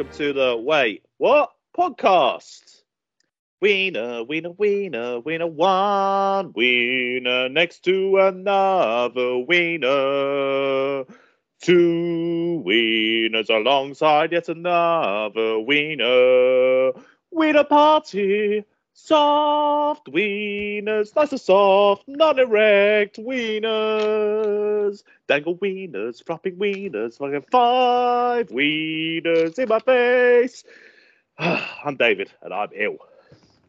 welcome to the Wait What podcast. Wiener, wiener, wiener, wiener, one wiener next to another wiener. Two wieners alongside yet another wiener. Wiener party, soft wieners, nice and soft, not erect wieners. Dangle wieners, flopping wieners, fucking five wieners in my face. I'm David, and I'm ill.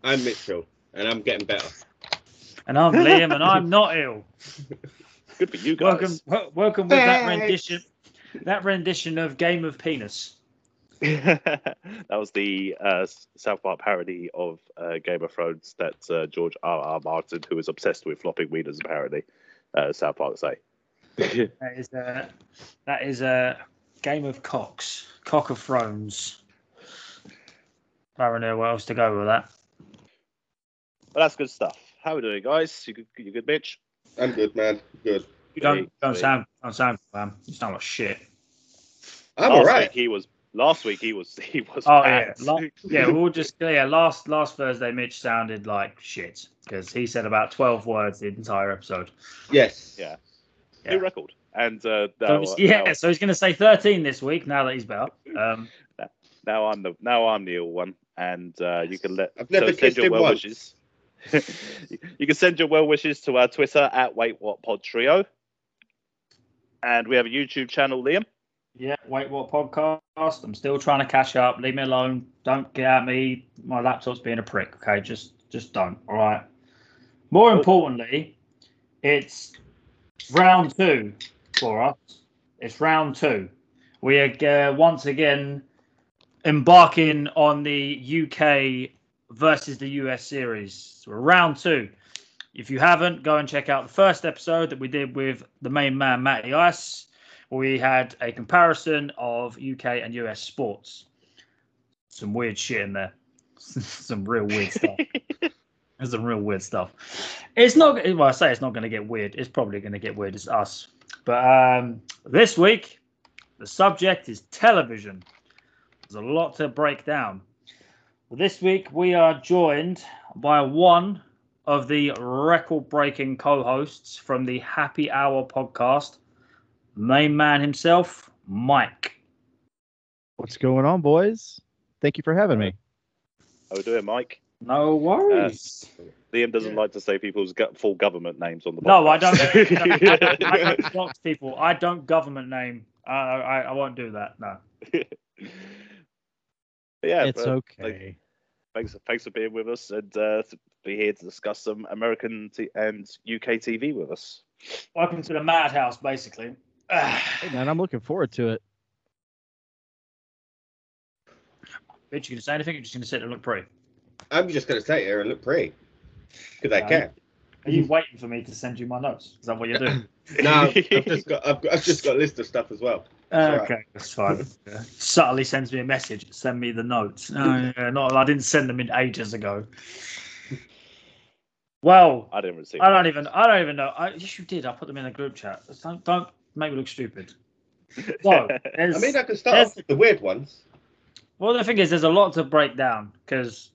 I'm Mitchell, and I'm getting better. And I'm Liam, and I'm not ill. Good for you guys. Welcome, wel- welcome with that rendition, that rendition of Game of Penis. that was the uh, South Park parody of uh, Game of Thrones that uh, George R. R. Martin, who is obsessed with flopping wieners, apparently, uh, South Park say. That is a, that is a Game of Cocks, Cock of Thrones. I don't know where else to go with that. But that's good stuff. How are we doing, guys? You good, you good bitch? I'm good, man. Good. You don't, Sweet, don't sweet. sound, don't sound, man. You sound like shit. I'm all right. he was. Last week he was. He was. Oh bad. yeah, La- yeah. We'll just yeah. Last last Thursday, Mitch sounded like shit because he said about twelve words the entire episode. Yes. Yeah. Yeah. New record. And uh, now, it's- yeah, now, so he's going to say thirteen this week now that he's better. Um, now I'm the now I'm the ill one, and uh, you can let I've never so send kissed your him well once. wishes. you can send your well wishes to our Twitter at Wait What Pod Trio, and we have a YouTube channel, Liam. Yeah, wait, what podcast? I'm still trying to cash up. Leave me alone. Don't get at me. My laptop's being a prick. Okay, just just don't. All right. More importantly, it's round two for us. It's round two. We are uh, once again embarking on the UK versus the US series. So we're round two. If you haven't, go and check out the first episode that we did with the main man, Matty Ice we had a comparison of UK and US sports. Some weird shit in there. some real weird stuff. There's some real weird stuff. It's not. Well, I say it's not going to get weird. It's probably going to get weird. It's us. But um, this week, the subject is television. There's a lot to break down. Well, this week we are joined by one of the record-breaking co-hosts from the Happy Hour podcast main man himself, Mike. What's going on, boys? Thank you for having me. How are we doing, Mike? No worries. Liam doesn't like to say people's go- full government names on the no, I don't. podcast. I, I don't dox people. I don't government name. I, I, I won't do that. No. yeah, it's but, okay. thanks, thanks for being with us and uh, to be here to discuss some American t- and UK TV with us. Welcome to the madhouse, basically. Hey, man, I'm looking forward to it. Bitch, you gonna say anything? Or just gonna sit there and look pretty? I'm just going to sit here and look pretty. Because I Yeah. can. Are you waiting for me to send you my notes? Is that what you're doing? No, I've just got I've, got, I've just got a list of stuff as well. all right. okay, that's fine. Yeah. Subtly sends me a message. Send me the notes. No, yeah, not. I didn't send them in ages ago. Well, I didn't receive. I don't even. I don't even know. I, yes, you did. I put them in a group chat. Don't don't make me look stupid. So, I mean, I can start off with the weird ones. well, the thing is, there's a lot to break down because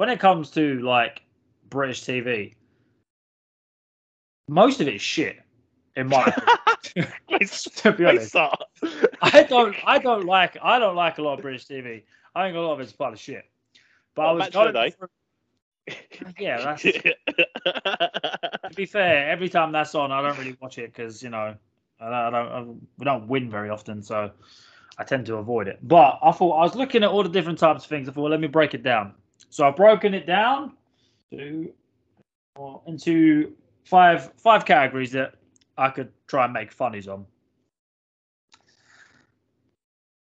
when it comes to like British TV, most of it is shit. In my to be honest. I don't. I don't like. I don't like a lot of British TV. I think a lot of it's a part of shit. But I Oh, was Match of the going through- Yeah, that's to be fair, every time that's on, I don't really watch it because you know I don't, I don't, I, we don't win very often, so I tend to avoid it. But I thought I was looking at all the different types of things. I thought, well, let me break it down. So I've broken it down to well, into five five categories that I could try and make funnies on.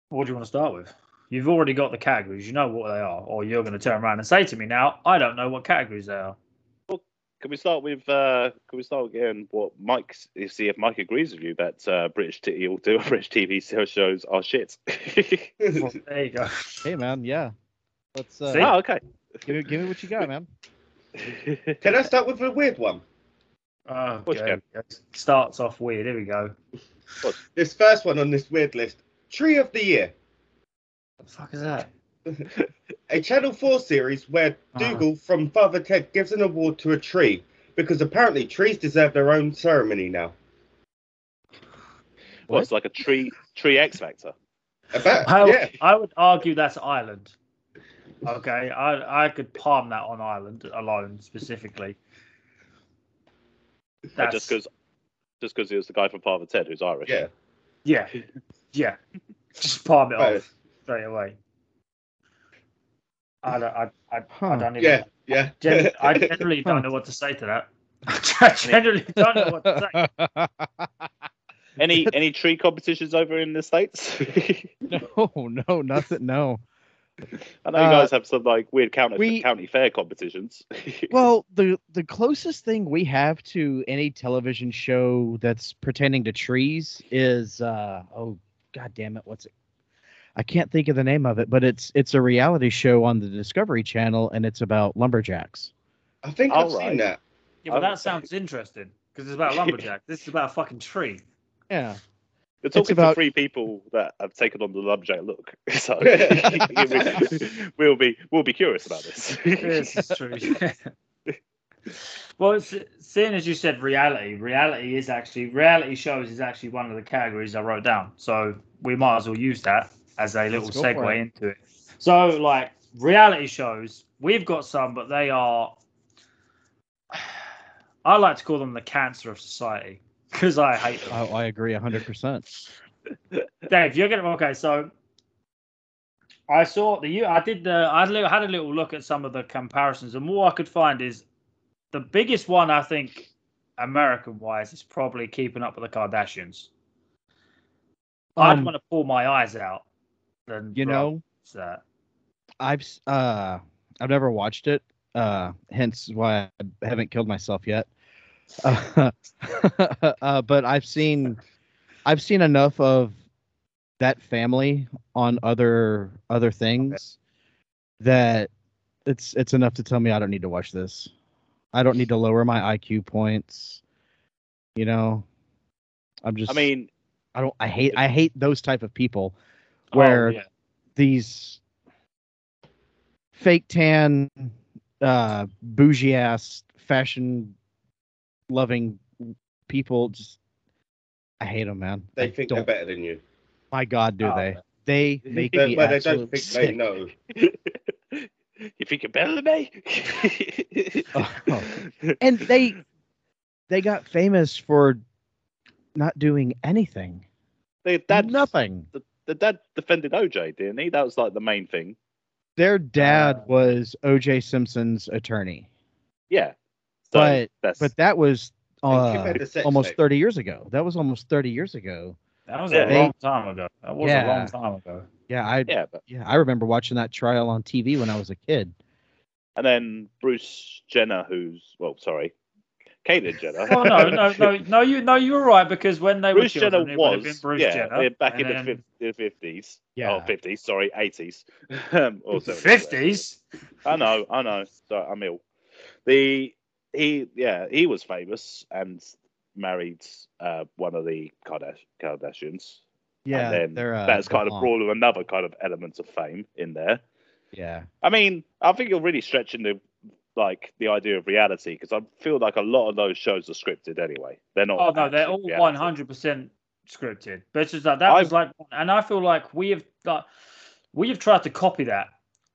What do you want to start with? You've already got the categories. You know what they are, or you're going to turn around and say to me now, "I don't know what categories they are." Well, Can we start with? Uh, can we start again? getting what Mike? See if Mike agrees with you that uh, British t- all do British TV shows are shit. Well, there you go. Hey, man, yeah. Let's uh, See? oh, okay. give, me, give me what you got, man. Can I start with a weird one? Oh, Which okay. Starts off weird. Here we go. This first one on this weird list, Tree of the Year. What the fuck is that? A Channel 4 series where Ah. Dougal from Father Ted gives an award to a tree because apparently trees deserve their own ceremony now. Well, it's like a tree tree X Factor. About, I, yeah. I would argue that's Ireland. Okay, I I could palm that on Ireland uh, alone specifically. Oh, That's, just because just because he was the guy from Father Ted who's Irish. Yeah. yeah, yeah, just palm it Right. off straight away. I don't, I, I, I don't even. Yeah, yeah. Gen- I generally don't know what to say to that. I generally don't know what to say. Any any tree competitions over in the states? no, no, nothing. No. I know you Uh, guys have some like weird county we- county fair competitions. Well, the the closest thing we have to any television show that's pertaining to trees is uh oh god damn it, what's it? I can't think of the name of it, but it's it's a reality show on the Discovery Channel and it's about lumberjacks. I think I've Alright. seen that. Yeah, but that sounds interesting because it's about lumberjack. this is about a fucking tree. Yeah. You're talking about- to three people that have taken on the lumberjack look, so we'll be we'll be curious about this. this is true. well, seeing as you said reality, reality is actually reality shows is actually one of the categories I wrote down. So we might as well use that as a little Let's go for segue it. into it. So like reality shows, we've got some, but they are. I like to call them the cancer of society because I hate them. I, I agree hundred percent. Dave, you're gonna okay. So I saw the you. I did the. I had a little- had a little look at some of the comparisons, and all I could find is the biggest one. I think American wise is probably Keeping Up with the Kardashians. I'd Um, want to pull my eyes out. Than you know, that. I've uh I've never watched it, uh hence why I haven't killed myself yet. Uh, uh, but I've seen I've seen enough of that family on other other things that it's it's enough to tell me I don't need to watch this. I don't need to lower my IQ points. You know, I'm just I mean, I don't I hate I hate those type of people Oh, where yeah. these fake tan uh bougie ass fashion loving people just I hate them man. They I think they're better than you. my god do Oh, they man. they make But, me but they don't think sick. they know. you think you're better than me? Oh, and they they got famous for not doing anything Their dad, nothing the, the dad defended OJ, didn't he? That was like the main thing. their dad Uh, was OJ Simpson's attorney Yeah. So But- that's but that was uh, had the sex almost tape. 30 years ago that was almost 30 years ago That was Yeah. a long time ago. That was a long time ago. yeah I yeah. But, Yeah, I remember watching that trial on TV when I was a kid. and then Bruce Jenner, who's well, sorry, Caitlyn Jenner. Oh no, no, no, no! You no, you were right because when they Bruce were Jenner children, it would been was Bruce yeah Jenner. yeah, back in the then the fifties. Yeah. Oh, 50s, sorry, eighties. um, or the 70s, fifties. I know, I know. Sorry, I'm ill. The he, yeah, he was famous and married uh, one of the Kardash- Kardashians. Yeah, and then uh, that's kind of blonde. brought another kind of element of fame in there. Yeah, I mean, I think you're really stretching the like the idea of reality because I feel like a lot of those shows are scripted anyway. They're not. Oh no, they're all one hundred percent scripted. But it's just like that I've- was like, and I feel like we have like, we have tried to copy that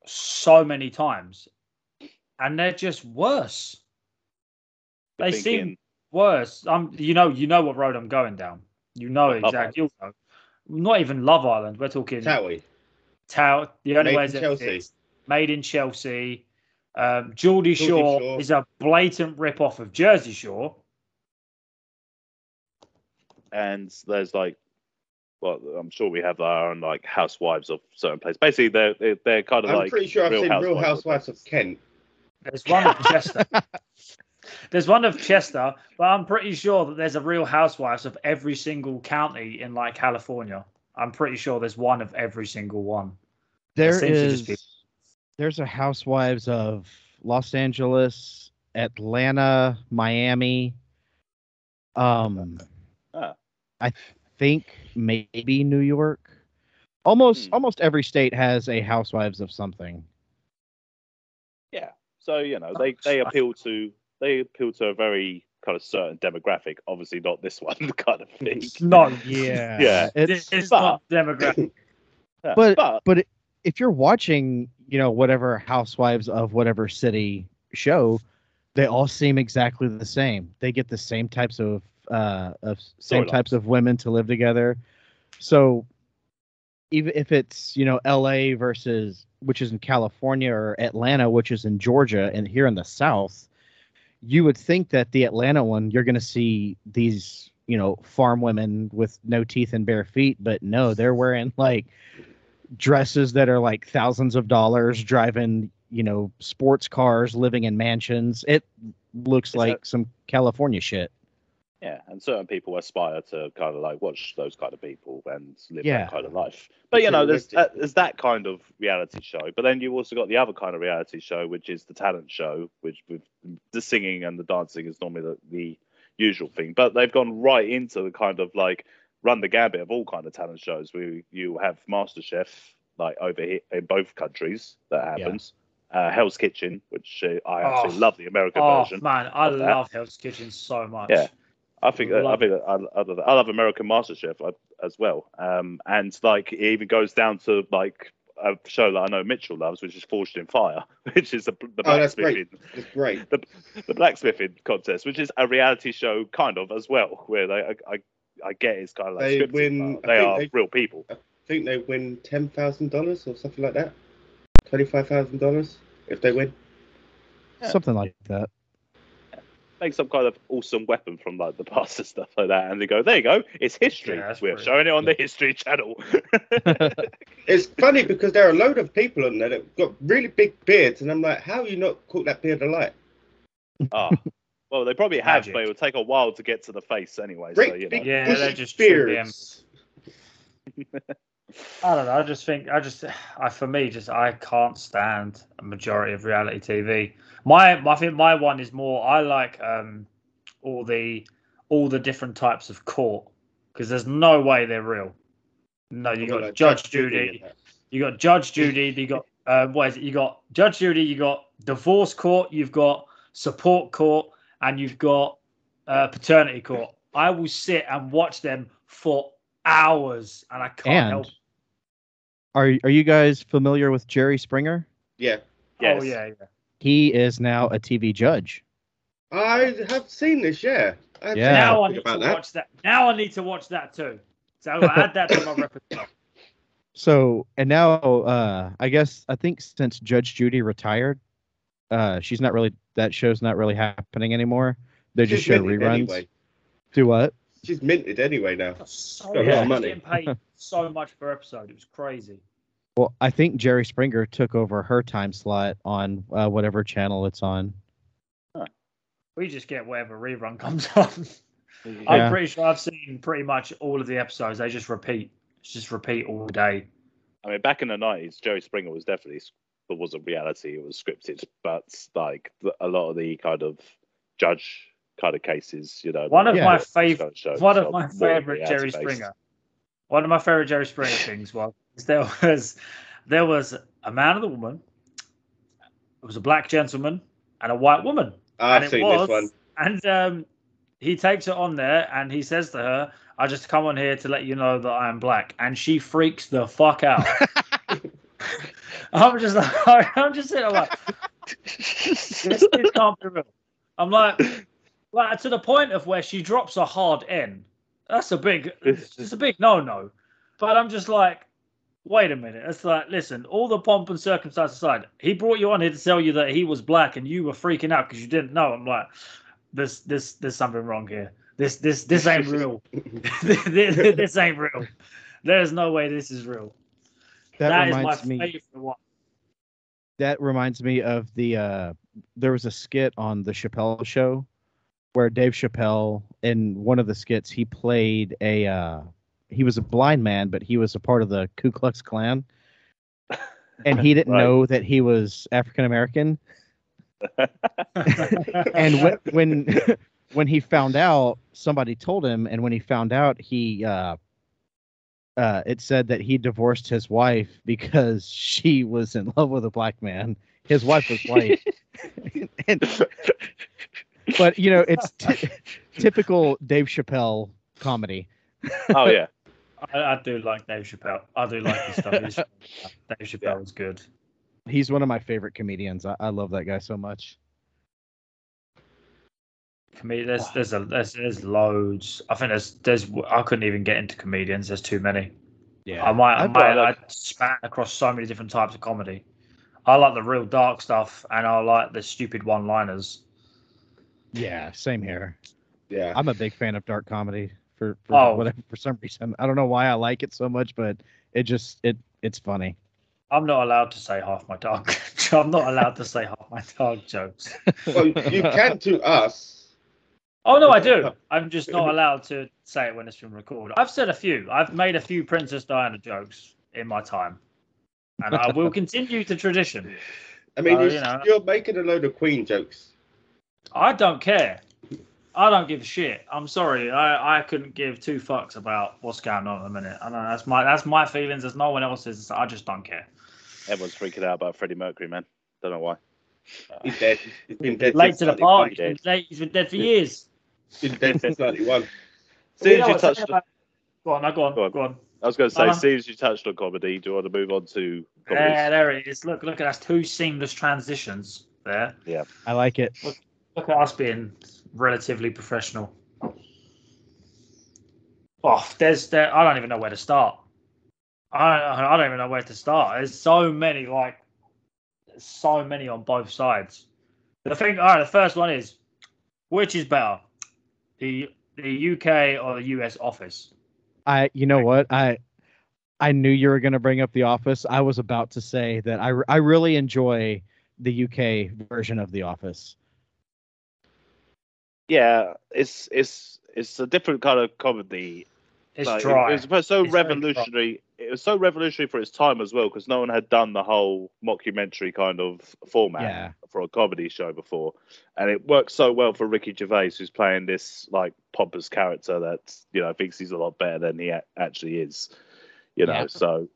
so many times, and they're just worse. They seem Thinking, worse. Um, you know, you know what road I'm going down. You know Love exactly. You know. Not even Love Island. We're talking Towie. Tau. The only Made way in is Chelsea. it's made in Chelsea. Um, Geordie, Geordie Shore, Shore. is a blatant rip off of Jersey Shore. and there's like, well, I'm sure we have our own like housewives of certain places. Basically, they're they're, they're kind of like I'm pretty sure I've seen Real Housewives of Housewives of Kent. There's one of Chester. There's one of Chester, but I'm pretty sure that there's a Real Housewives of every single county in like California. I'm pretty sure there's one of every single one. there seems to just is. be- There's a Housewives of Los Angeles, Atlanta, Miami. Um, Ah. I think maybe New York. Almost Hmm. almost every state has a housewives of something. Yeah. So you know they they appeal to they appeal to a very kind of certain demographic. Obviously not this one kind of thing. Not Yeah. Yeah. It's it's but- not demographic. Yeah, But- if you're watching, you know, whatever housewives of whatever city show, they all seem exactly the same. They get the same types of uh of same Storylines. types of women to live together. So even if it's, you know, LA versus which is in California or Atlanta, which is in Georgia and here in the South, you would think that the Atlanta one you're going to see these, you know, farm women with no teeth and bare feet, but no, they're wearing like dresses that are like thousands of dollars, driving, you know, sports cars, living in mansions. It looks Is like some California shit. Yeah, and certain people aspire to kind of like watch those kind of people and live Yeah. that kind of life. But you know, there's realistic. uh, there's that kind of reality show. But then you've also got the other kind of reality show, which is the talent show, which with the singing and the dancing is normally the, the usual thing. But they've gone right into the kind of like run the gambit of all kind of talent shows. Where you have MasterChef like over here in both countries that Yeah. happens. Uh, Hell's Kitchen, which uh, I Oh. absolutely love the American Oh version. man, I of that. love Hell's Kitchen so much. Yeah. I think I Love think I, I, love- I love American MasterChef as well. Um, and like it even goes down to like a show that I know Mitchell loves, which is Forged in Fire, which is the, the Oh, that's blacksmithing It's great. the blacksmithing contest, which is a reality show kind of as well, where they I I, I get it's kind of like They scripted, win- they are they- real people. I think they win ten thousand dollars or something like that. Twenty-five thousand dollars if they win. Yeah. Something like that. Make some kind of awesome weapon from like the past and stuff like that, and they go, there you go, it's history. Yeah, We're pretty- showing it on the History Channel. It's funny because there are a load of people on there that got really big beards, and I'm like, how you not caught that beard alight? Ah, well, they probably have, Magic. but it would take a while to get to the face anyway. so Great you know. big Yeah, bushy they're just trim beards. I don't know. I just think I just I for me just I can't stand a majority of reality TV. My I think my one is more I like um all the all the different types of court because there's no way they're real. No, you got Like Judge Judy, and that. you got Judge Judy, you got uh, what is it? You got Judge Judy, you got divorce court, you've got support court, and you've got uh, paternity court. I will sit and watch them for hours, and I can't And help. Are are you guys familiar with Jerry Springer? Yeah, Yes. Oh yeah, yeah. He is now a TV judge. I have seen this. Yeah, I've Yeah. Now I something need to that. watch that. Now I need to watch that too. So I'll add that to my repertoire. So and now uh I guess I think since Judge Judy retired, uh she's not really that show's not really happening anymore. They just She's show reruns. Anyway. Do what? She's minted anyway now. So Got a lot much. of She's money. getting paid so much per episode. It was crazy. Well, I think Jerry Springer took over her time slot on uh, whatever channel it's on. We just get whatever rerun comes on. Yeah. I'm pretty sure I've seen pretty much all of the episodes. They just repeat. It's just repeat all day. I mean, back in the nineties, Jerry Springer was definitely it was a reality. It was scripted, but like a lot of the kind of judge kind of cases, you know. One of Yeah. my favorite, shows one of my favorite Jerry reality-based. Springer. One of my favorite Jerry Springer things was there was there was a man and a woman. It was a black gentleman and a white woman. I've and it seen was, this one. And um, he takes her on there and he says to her, I just come on here to let you know that I am black. And she freaks the fuck out. I'm just like, I'm just sitting there like, this, this can't be real. I'm like, like to the point of where she drops a hard N. That's a big, it's a big no no. But I'm just like, wait a minute. It's like, listen, all the pomp and circumstance aside, he brought you on here to tell you that he was black and you were freaking out because you didn't know. I'm like, this, this, there's something wrong here. This, this, this ain't real. this, this ain't real. There's no way this is real. That, that is my reminds me. favorite one. That reminds me of the. uh There was a skit on the Chappelle Show where Dave Chappelle in one of the skits he played a. uh He was a blind man, but he was a part of the Ku Klux Klan, and he didn't Right. know that he was African American. and when when when he found out, somebody told him, and when he found out, he uh, uh, it said that he divorced his wife because she was in love with a black man. His wife was white. and, but you know, it's t- typical Dave Chappelle comedy. Oh yeah, I, I do like Dave Chappelle. I do like his stuff. He's- Dave Chappelle is good. He's one of my favorite comedians. I, I love that guy so much. Comedi- there's there's a there's, there's loads. I think there's there's I couldn't even get into comedians. There's too many. Yeah, I might I I've might got, I like- span across so many different types of comedy. I like the real dark stuff, and I like the stupid one-liners. Yeah, same here. Yeah. I'm a big fan of dark comedy for for Oh. whatever for some reason. I don't know why I like it so much, but it just it it's funny. I'm not allowed to say half my dark. I'm not allowed to say half my dark jokes. Well, you can to us. Oh no, I do. I'm just not allowed to say it when it's been recorded. I've said a few. I've made a few Princess Diana jokes in my time, and I will continue the tradition. I mean, you're, you know. you're making a load of Queen jokes. I don't care. I don't give a shit. I'm sorry. I, I couldn't give two fucks about what's going on at the minute. I know that's my that's my feelings. There's no one else's. I just don't care. everyone's freaking out about Freddie Mercury, man. Don't know why. He's dead. He's been dead Late to the party. He's been, late, he's been dead for years. He's been dead since 91. Soon You as you touched, about- Go on, no, go on, Go on. go on. I was going to say, Uh-huh. as you touched on comedy, do you want to move on to comedies? Yeah, there it is. Look, look at us two seamless transitions there. Yeah, I like it. Look at us being relatively professional. Oh, there's there. I don't even know where to start. I I don't even know where to start. There's so many like, so many on both sides. The thing, all right. The first one is, which is better, the the UK or the US office? I you know what I I knew you were going to bring up The Office. I was about to say that I I really enjoy the UK version of The Office. Yeah, it's it's it's a different kind of comedy. It's Like, dry. It, was so It's revolutionary. It was so revolutionary for its time as well because no one had done the whole mockumentary kind of format Yeah. for a comedy show before, and it worked so well for Ricky Gervais, who's playing this like pompous character that you know thinks he's a lot better than he a- actually is. You know, Yeah. so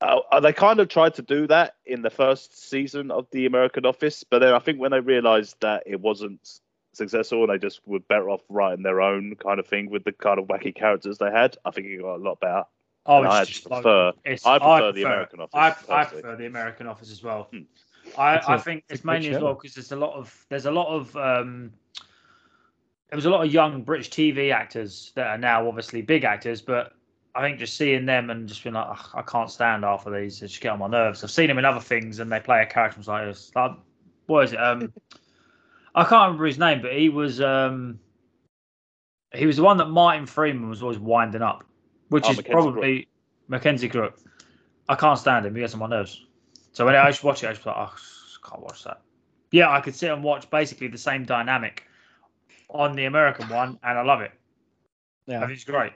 uh, uh, they kind of tried to do that in the first season of the American Office, but then I think when they realised that it wasn't successful, and they just were better off writing their own kind of thing with the kind of wacky characters they had. I think it got a lot better. oh, and I it's actually just like- prefer- it's- I prefer the American Office, I, I prefer the American Office as well. Hmm. I, It's I a- think it's it's mainly as well because there's a lot of there's a lot of um, there was a lot of young British TV actors that are now obviously big actors, but I think just seeing them and just being like, "Ugh, I can't stand half of these. They just get on my nerves. I've seen them in other things and they play a character. I was like, it's like, what is it? Um, I can't remember his name, but he was um, he was the one that Martin Freeman was always winding up, which Oh, is Mackenzie probably Mackenzie Crook. I can't stand him. He gets on my nerves. So when I used to watch it, I just like, oh, I can't watch that. Yeah, I could sit and watch basically the same dynamic on the American one, and I love it. I Yeah. think it's great.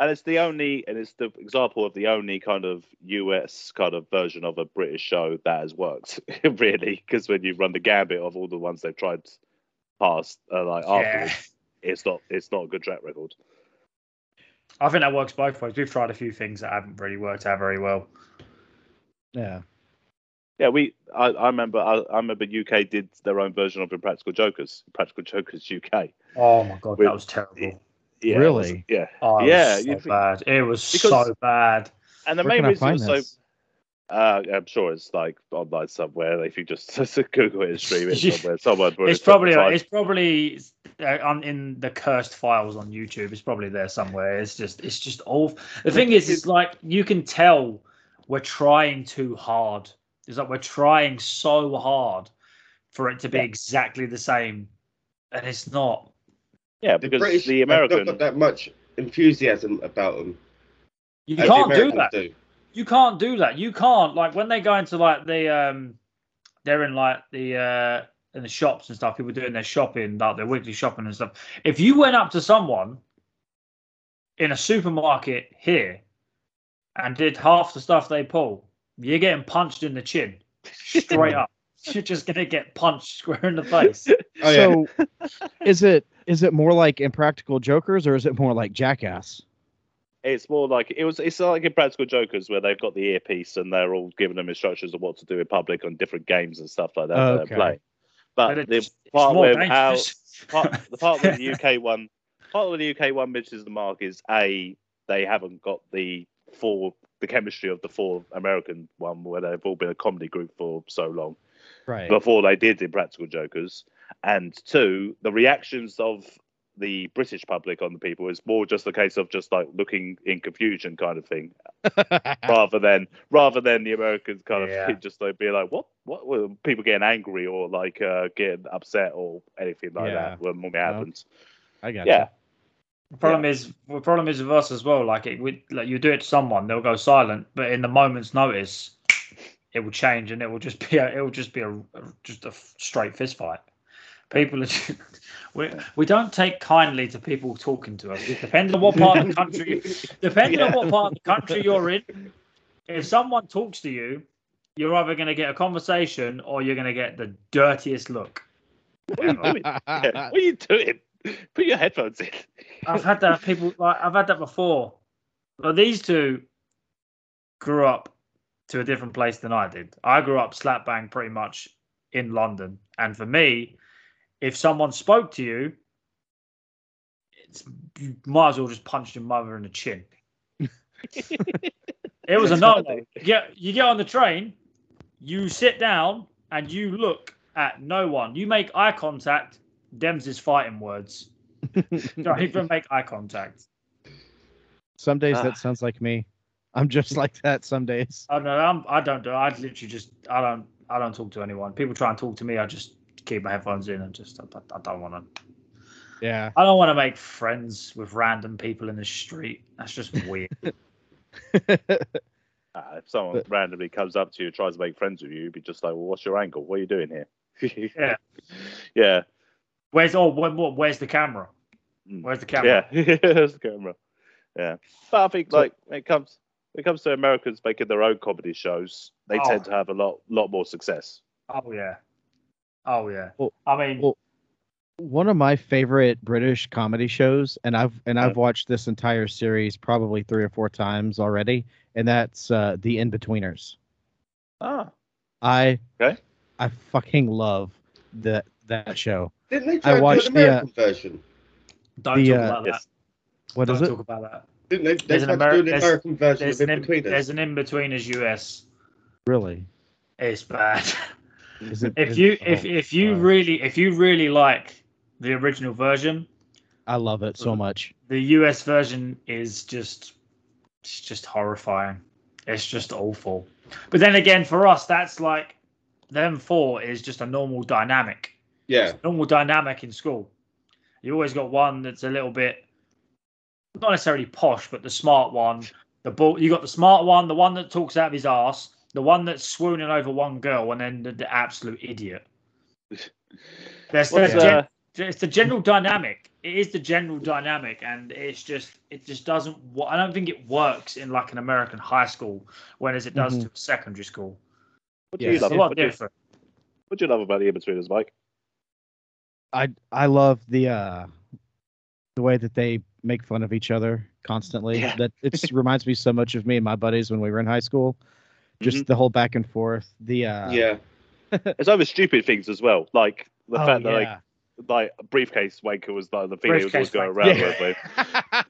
And it's the only, and it's the example of the only kind of US kind of version of a British show that has worked, really. Because when you run the gambit of all the ones they've tried past, uh, like Yeah. afterwards, it's not, it's not a good track record. I think that works both ways. We've tried a few things that haven't really worked out very well. Yeah. Yeah, we, I, I remember, I, I remember UK did their own version of Impractical Jokers, Practical Jokers UK. Oh my god, With- that was terrible. Yeah, it was- Really? yeah. Oh, it Yeah, was so think- bad. It was Because- so bad. And the Where main reason it was so? Uh, I'm sure it's like online somewhere. If you just Google it and stream it Yeah. somewhere, someone It's have took the probably it's probably uh, on in the cursed files on YouTube. It's probably there somewhere. It's just it's just all. The thing is, it's like you can tell we're trying too hard. It's like we're trying so hard for it to be Yeah. exactly the same, and it's not. Yeah, The because British the have not American, got that much enthusiasm about them. You as can't do that. do. You can't do that. You can't like when they go into like the um they're in like the uh in the shops and stuff, people doing their shopping, like their weekly shopping and stuff. If you went up to someone in a supermarket here and did half the stuff they pull, you're getting punched in the chin. Straight up. You're just gonna get punched square in the face. Oh, yeah. So is it is it more like Impractical Jokers or is it more like Jackass? It's more like it was. It's like Impractical Jokers where they've got the earpiece and they're all giving them instructions of what to do in public on different games and stuff like that. that Okay. they're playing. But But the it's, it's part where how part, the part where the UK one, part of the UK one misses the mark is a they haven't got the four the chemistry of the four American one where they've all been a comedy group for so long Right. before they did Impractical Jokers, and two the reactions of the British public on the people is more just a case of just like looking in confusion kind of thing rather than rather than the Americans kind of just like being like what what were people getting angry or like uh, getting upset or anything like Yeah. that when when it happens. I got Yeah. The problem is, the problem is with us as well. Like it, we, like you do it to someone, they'll go silent, but in the moment's notice, it will change, and it will just be, a, it will just be a, a- just a straight fist fight. People are, just, we we don't take kindly to people talking to us. Depending on what part of the country, depending on what part of the country you're in, if someone talks to you, you're either going to get a conversation or you're going to get the dirtiest look. What are you doing? Yeah, What are you doing? Put your headphones in. I've had that people like I've had that before. But these two grew up to a different place than I did. I grew up slap bang pretty much in London. And for me, if someone spoke to you, it's you might as well just punch your mother in the chin. it was a no no. You get you get on the train, you sit down and you look at no one. You make eye contact, Dems is fighting words. Don't even make eye contact. Some days Ah. that sounds like me. I'm just like that some days. I don't know. I'm, I don't do. I literally just. I don't. I don't talk to anyone. People try and talk to me. I just keep my headphones in and just. I, I don't want to. Yeah. I don't want to make friends with random people in the street. That's just weird. Uh, if someone randomly comes up to you and tries to make friends with you, you'd be just like, "Well, what's your angle? What are you doing here?" Yeah. yeah, Where's oh what, what where's the camera? Mm. Where's the camera? yeah. There's the camera. Yeah, but I think So- like when it comes when it comes to Americans making their own comedy shows, they Oh. tend to have a lot lot more success. Oh yeah. Oh yeah. Well- I mean, well- One of my favorite British comedy shows, and I've and I've watched this entire series probably three or four times already, and that's uh, the In Betweeners. Ah, I Okay. I fucking love that that show. Didn't they I try and do watched an the, uh, American version? don't the, talk uh, about that. yes. What don't is it? talk about that. Didn't they? They There's an tried to Ameri- an there's- American version There's of an In in, Between there's an in betweeners US. Really? It's bad. Is it? if you if oh, if you God. really if you really like the original version, I love it so much. the US version is just it's just horrifying. It's just awful. But then again, for us, that's like them four is just a normal dynamic. Yeah, Normal dynamic in school. You always got one that's a little bit not necessarily posh, but the smart one. The bull you got the smart one, the one that talks out of his ass, the one that's swooning over one girl, and then the, the absolute idiot. There's What's, the gen- uh, it's the general dynamic. It is the general dynamic, and it's just it just doesn't. I don't think it works in like an American high school, when as it does Mhm. to a secondary school. what do Yeah. you love? a lot What do you, what do you love about the in-betweeners, Mike? I I love the uh the way that they make fun of each other constantly. Yeah. That it reminds me so much of me and my buddies when we were in high school. Just Mm-hmm. the whole back and forth. The uh yeah. It's over stupid things as well, like the oh, fact that like yeah. like briefcase wanker was like the thing he was always going wanker. around Yeah. with.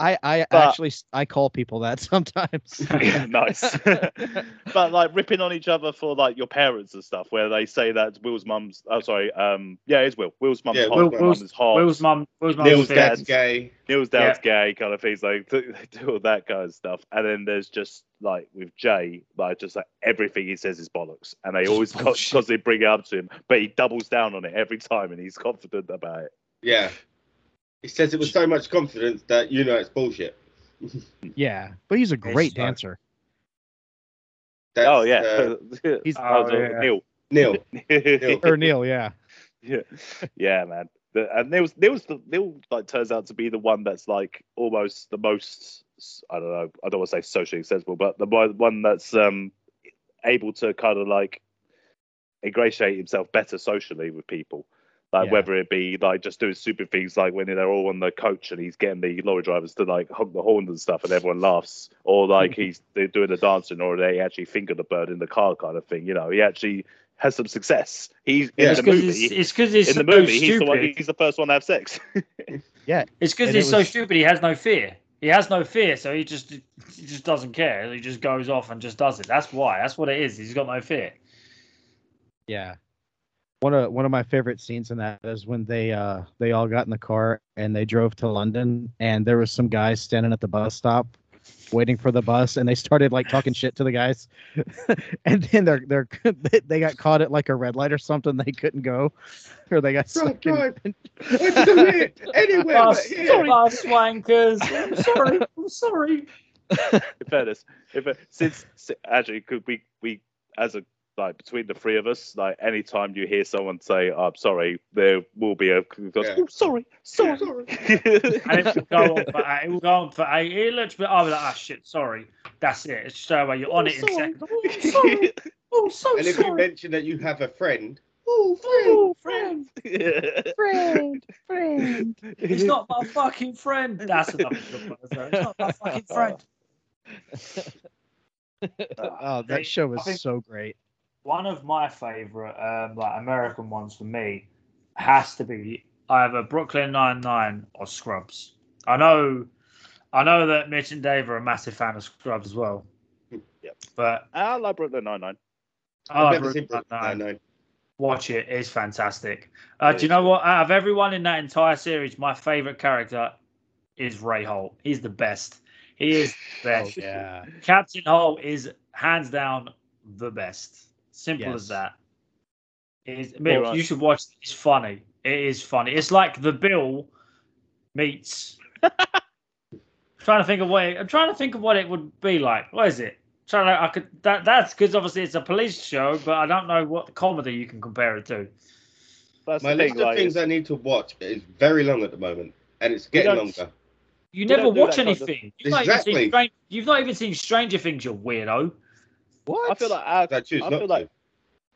I I But- actually I call people that sometimes. Nice. but like ripping on each other for like your parents and stuff, where they say that Will's mum's. Oh, sorry. Um, yeah, it's Will. Will's mum's Yeah, hot. Will- Will's- mum's hot. Will's mum, Will's mum, Neil's was dad's gay. Neil's dad's gay, kind of things. Like they do all that kind of stuff. And then there's just like with Jay, like just like everything he says is bollocks, and they Just always bullshit. constantly bring it up to him, but he doubles down on it every time, and he's confident about it. Yeah. He says it with so much confidence that you know it's bullshit. yeah, but he's a great like- dancer. That's, oh yeah, uh, He's- Oh, Oh, yeah. Neil. Neil. Neil. Or Neil, yeah. yeah, yeah, man. The, and Neil's Neil's the Neil like turns out to be the one that's like almost the most I don't know I don't want to say socially accessible, but the one one that's um able to kind of like ingratiate himself better socially with people. Like Yeah. whether it be like just doing stupid things like when they're all on the coach and he's getting the lorry drivers to like honk the horns and stuff and everyone laughs, or like he's they're doing the dancing, or they actually finger the bird in the car kind of thing. You know, he actually has some success. He's Yeah. in It's the movie. it's, it's, 'cause it's in the so movie, he's the one. He's the first one to have sex. Yeah, it's because he's it so stupid. He has no fear. He has no fear, so he just he just doesn't care. He just goes off and just does it. That's why. That's what it is. He's got no fear. Yeah. One of one of my favorite scenes in that is when they uh they all got in the car and they drove to London and there was some guys standing at the bus stop waiting for the bus and they started like talking shit to the guys and then they're they're they got caught at like a red light or something they couldn't go or they got Drive, stuck in, drive. Where to go here? Anywhere Bus, bus wankers. I'm sorry. I'm sorry. in fairness, if it, since si- actually, could we we as a like between the three of us, like anytime you hear someone say, "I'm sorry," there will be a goes, Yeah. "Oh, sorry, sorry. Sorry. And it will go on for eight. It will go on for eight. It looks, but I'll be like, ah, shit, sorry. That's it. It's straight away. You're on it in seconds. Oh, sorry. Oh, so And if you mention that you have a friend, Oh, friend. friend friend friend. He's not my fucking friend. That's another good one. as. He's not my fucking friend. oh that show was so great One of my favorite, um, like American ones for me, has to be either Brooklyn Nine Nine or Scrubs. I know, I know that Mitch and Dave are a massive fan of Scrubs as well. Yep. But I like Brooklyn Nine Nine. I I've like Brooklyn Nine-Nine. Nine-Nine. Watch it; it's fantastic. Uh, It do you know what? Out of everyone in that entire series, my favorite character is Ray Holt. He's the best. He is the oh best. yeah Captain Holt is hands down the best. Simple Yes. as that. It is, Yeah, right. you should watch. it. It's funny. It is funny. It's like the Bill meets. trying to think of what it, I'm trying to think of what it would be like. What is it? Trying to, I could that that's because obviously it's a police show, but I don't know what comedy you can compare it to. That's My list thing. of Like, things it's- I need to watch is very long at the moment, and it's getting longer. You We never watch that kind of- anything. You've, not even Exactly. seen Stran- you've not even seen Stranger Things, You're weirdo. What I feel like our, I I feel like to.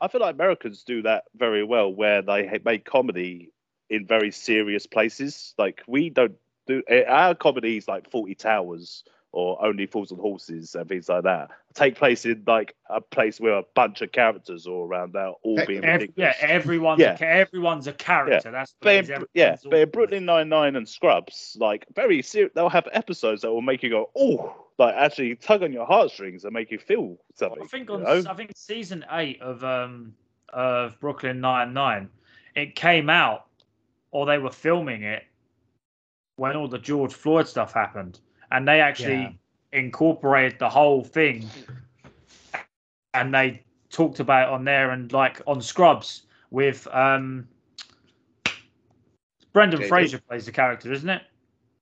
I feel like Americans do that very well, where they make comedy in very serious places. Like we don't do eh, our comedies, like Fawlty Towers or Only Fools and Horses and things like that, take place in like a place where a bunch of characters are all around there, all being Ev- yeah, everyone's Yeah. a, everyone's a character. That's what But in, yeah, Everyone's but in Brooklyn Nine Nine and Scrubs, like very serious, they'll have episodes that will make you go, oh, like actually tug on your heartstrings and make you feel something. I think on know? I think season eight of um of Brooklyn Nine Nine, it came out or they were filming it when all the George Floyd stuff happened, and they actually Yeah. incorporated the whole thing, and they talked about it on there and like on Scrubs with um. Brendan JD. Fraser plays the character, isn't it?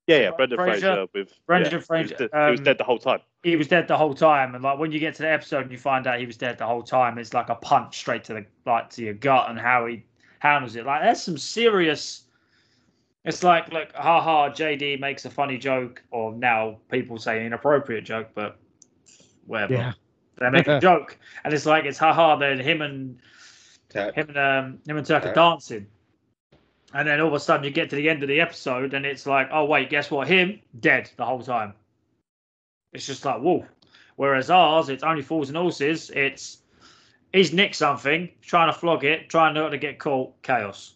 Yeah, yeah, Brendan Fraser- Fraser, with Brendan yeah, Fraser, He was, dead, he was dead the whole time. he was dead the whole time and like when you get to the episode and you find out he was dead the whole time it's like a punch straight to the like to your gut and how he handles it like there's some serious it's like like haha jd makes a funny joke or now people say inappropriate joke but whatever yeah they make a joke and it's like it's haha then him and Tap. him and um him and Turk are dancing. And then all of a sudden you get to the end of the episode and it's like, oh wait, guess what? Him dead the whole time. It's just like whoa. Whereas ours, it's only fools and horses. It's he's nicked something, trying to flog it, trying not to get caught. Chaos.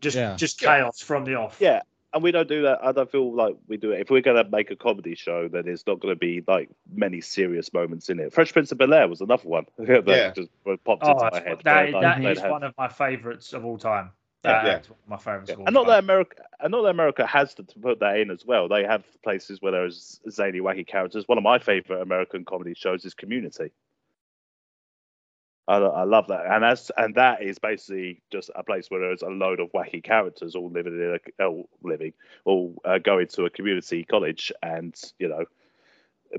Just Yeah. just Yeah. chaos from the off. Yeah, and we don't do that. I don't feel like we do it. If we're gonna make a comedy show, then it's not gonna be like many serious moments in it. Fresh Prince of Bel Air was another one that Yeah. just popped Oh, into my head. that, that they'd have- one of my favourites of all time. Yeah. One of my favourites Yeah. And not that America, and not that America has to, to put that in as well. They have places where there's zany, wacky characters. One of my favorite American comedy shows is Community. I, I love that, and that's and that is basically just a place where there's a load of wacky characters all living in a all living, all uh, going to a community college, and you know,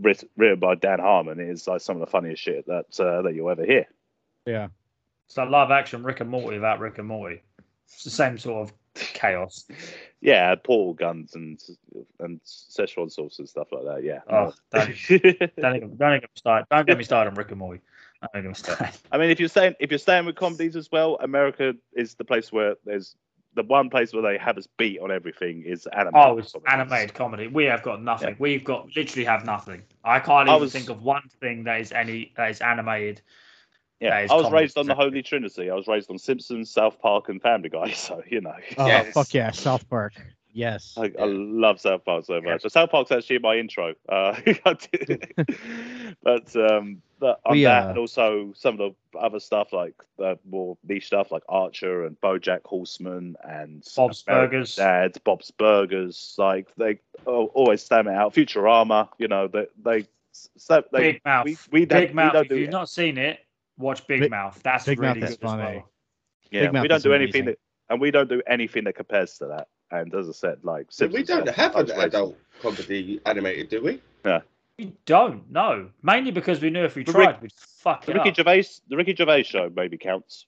writ- written by Dan Harmon is like some of the funniest shit that uh, that you'll ever hear. yeah It's live action Rick and Morty without Rick and Morty. It's the same sort of chaos. Yeah, portal guns and and Szechuan sauce and stuff like that. Yeah. Oh, don't, don't, even, don't even get me started. Don't get me started on Rick and Morty. Don't get me started. I mean, if you're saying if you're staying with comedies as well, America is the place where there's the one place where they have us beat on everything is animated. Oh, it's comedies. animated comedy. We have got nothing. Yeah. We've got literally have nothing. I can't I even was- think of one thing that is any that is animated. Yeah, I was comedy. raised on the Holy Trinity. I was raised on Simpsons, South Park, and Family Guy. So you know, Oh Yes. fuck yeah, South Park. Yes. I, I love South Park so much. So South Park's actually in my intro. Uh, but um, but on We, that, uh, and also some of the other stuff like the more niche stuff like Archer and BoJack Horseman and Bob's American Burgers. Dad, Bob's Burgers. Like they oh, always stand out. Futurama, you know, they they. So they Big Mouth. we, we Big Mouth. don't If you've not seen it, watch Big, Big- Mouth. That's Big really Mouth is good as funny. well. Yeah, Big Mouth we don't is do anything amazing. that, and we don't do anything that compares to that. And as I said, like So we don't I- have an adult comedy animated, do we? Yeah. We don't. No, mainly because we knew if we The tried, Rick- we'd fuck The it Ricky up. Gervais, the Ricky Gervais show maybe counts.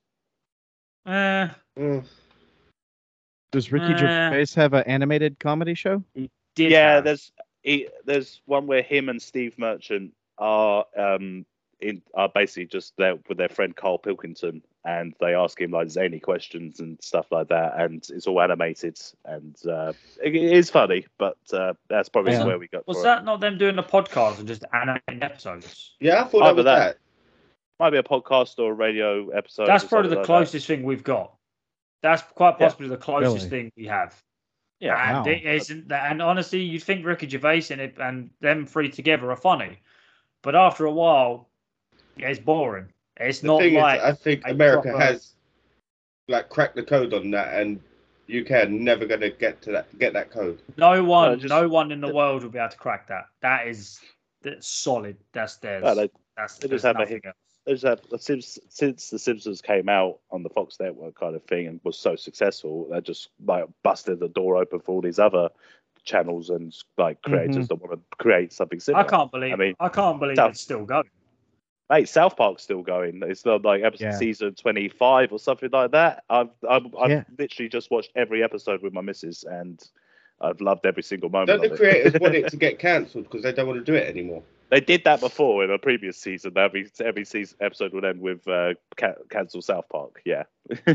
Mm. Does Ricky Uh, Gervais have an animated comedy show? did yeah, have. there's he, there's one where him and Steve Merchant are um in are basically just there with their friend Carl Pilkington, and they ask him like zany questions and stuff like that, and it's all animated, and uh, it, it is funny, but uh, that's probably Yeah. where we got. Was for it. that not them doing the podcast and just animating episodes? Yeah, I thought Either that was that. that. Might be a podcast or a radio episode. That's probably the like that. closest thing we've got. That's quite Yeah. possibly the closest thing we have. Yeah, and Wow. it isn't that. And honestly, you'd think Ricky Gervais and it and them three together are funny, but after a while, it's boring. It's The not thing like is, I think America proper- has like cracked the code on that, and UK are never gonna get to that get that code. no one, No, just- no one in the world will be able to crack that. That is that's solid. That's theirs. Well, they, that's they just there's have a nothing else. they just have the Sims, since the Simpsons came out on the Fox network kind of thing and was so successful, they just like busted the door open for all these other channels and like creators mm-hmm. that want to create something similar. I can't believe. I mean, I can't believe tough. it's still going. Mate, South Park's still going. It's not like episode Yeah. season twenty five or something like that. I've I've, I've Yeah. literally just watched every episode with my missus and I've loved every single moment. Don't of the it. creators want it to get cancelled because they don't want to do it anymore? They did that before in a previous season. Every every season episode would end with uh, ca- cancel South Park. Yeah.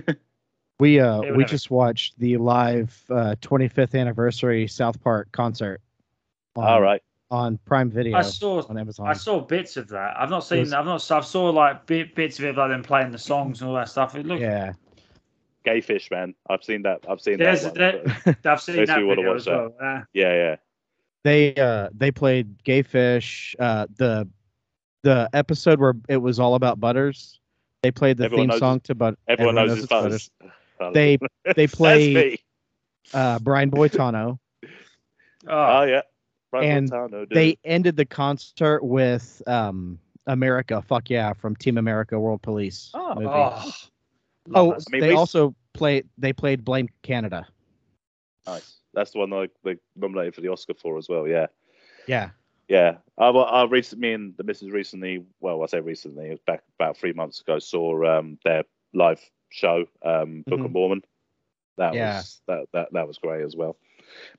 We uh They we just watched the live uh 25th anniversary South Park concert. On, All right. On Prime Video I saw. on Amazon. I saw bits of that. I've not seen. was- I've not. I've saw like bit, bits of it, like them playing the songs and all that stuff. It looked. yeah. Gay fish, man. I've seen that. I've seen There's that. One. that- I've seen that video as well. Uh, yeah, yeah. They uh they played Gay Fish, uh the the episode where it was all about Butters. They played the Everyone theme knows song to but Everyone, knows his it's buzz. They they That's play uh Brian Boitano. oh, Oh yeah. Right And Montano, dude. they ended the concert with um America, fuck yeah, from Team America World Police. Oh. movie. oh, Oh, I mean, they we- also played. They played Blame Canada. nice. That's the one they they nominated for the Oscar for as well. Yeah. Yeah, Yeah, I, well, I recently, me and the missus recently, well, I say recently, it was back about three months ago, saw um, their live show, um, Book of Mhm. Mormon. That Yeah. was that, that that was great as well.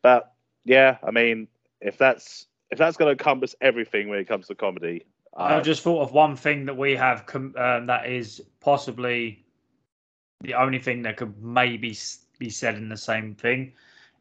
But yeah, I mean, if that's if that's going to encompass everything when it comes to comedy, I uh, just thought of one thing that we have com- um, that is possibly the only thing that could maybe be said in the same thing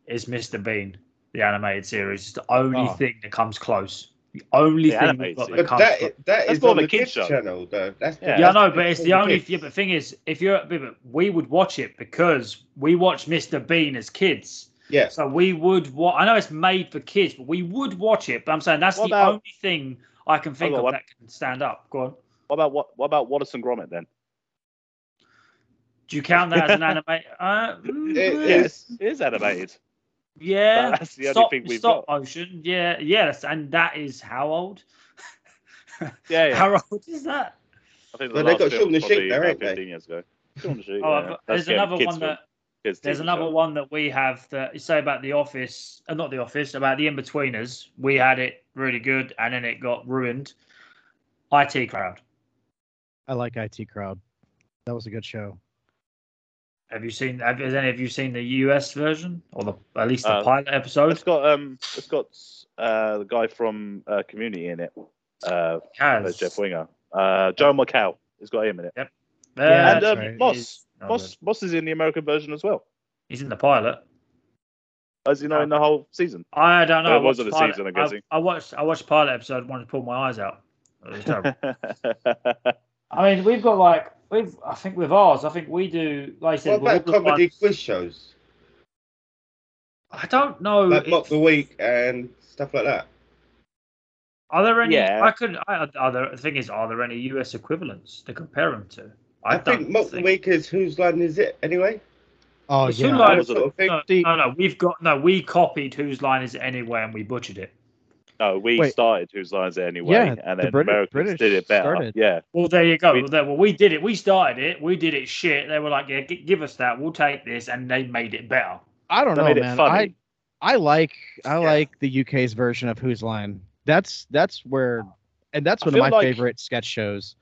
is Mr. Bean, the animated series. It's the only Oh. thing that comes close. The only The thing we've got that But comes that close. that That's is more on of the kids' kids channel, though. That's Yeah. Yeah, I that's know, but it's for the only. kids. Yeah, but thing is, if you're, but we would watch it because we watched Mr. Bean as kids. Yeah, So we would. Wa- I know it's made for kids, but we would watch it. But I'm saying that's What the about- only thing I can think of what- that can stand up. Go on. what about what what about Wallace and Gromit then? Do you count that as an anime? Uh, mm, It- Yes, it is animated. yeah. But that's the only stop, thing we've stop got. motion. Yeah, yes, and that is how old? Yeah, yeah. How old is that? I think the Well, they got film Shaun the was Sheep probably there, about ain't they? 15 years ago. Shaun the Sheep, Oh, yeah. there's another one film, that kids There's TV another show. one that we have that you say about the office, uh, not the office, about the in-betweeners. We had it really good, and then it got ruined. IT crowd. I like IT Crowd. That was a good show. Have you seen? Have, has any of you seen the US version or the at least the Uh, pilot episode? It's got um, it's got uh the guy from uh, Community in it, uh, Has Jeff Winger, uh, Joel McHale. Has got him in it. Yeah, and that's um, right. Moss, It is- oh, Moss, Moss is in the American version as well. He's in the pilot. As you know, in the uh, whole season? I don't know. I it wasn't watched a pilot- season, I'm I- guessing. I, watched. I watched pilot episode. Wanted to pull my eyes out. It was terrible. I mean, we've got like we've. I think with ours, I think we do. Like I What said, about comedy ones- quiz shows? I don't know. Like Mock the Week and stuff like that. Are there any? Yeah. I could. I, are there, the thing is, are there any US equivalents to compare them to? I, don't think Mock the Week is whose line is it anyway? Oh It's yeah. Line was is- it? Sort of. No, no, no, we've got no. We copied whose line is it anyway, and we butchered it. no, we Wait. started whose lines it anyway, Yeah, and the then British- Americans British did it better. started. Yeah, Well, there you go. We- well, there, well, we did it. We started it. We did it shit. They were like, yeah, g- give us that. We'll take this, and they made it better. I don't They know, made it man. funny. I I like I like the UK's version of Whose Line. That's that's where, and that's one of my like- favorite sketch shows.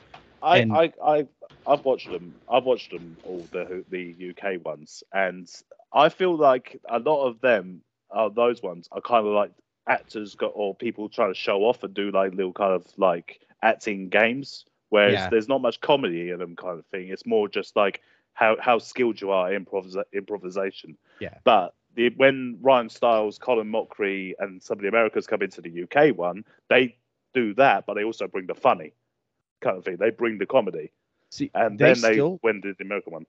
I, And- I, I, I've watched them. I've watched them all the the UK ones, and I feel like a lot of them are those ones are kind of like actors got or people trying to show off and do like little kind of like acting games, whereas Yeah. there's not much comedy in them kind of thing. It's more just like how how skilled you are in improvisa- improvisation. Yeah. But the, when Ryan Stiles, Colin Mochrie, and some of the Americans come into the UK one, they do that, but they also bring the funny kind of thing. They bring the comedy, See, and they then they still when did the American one?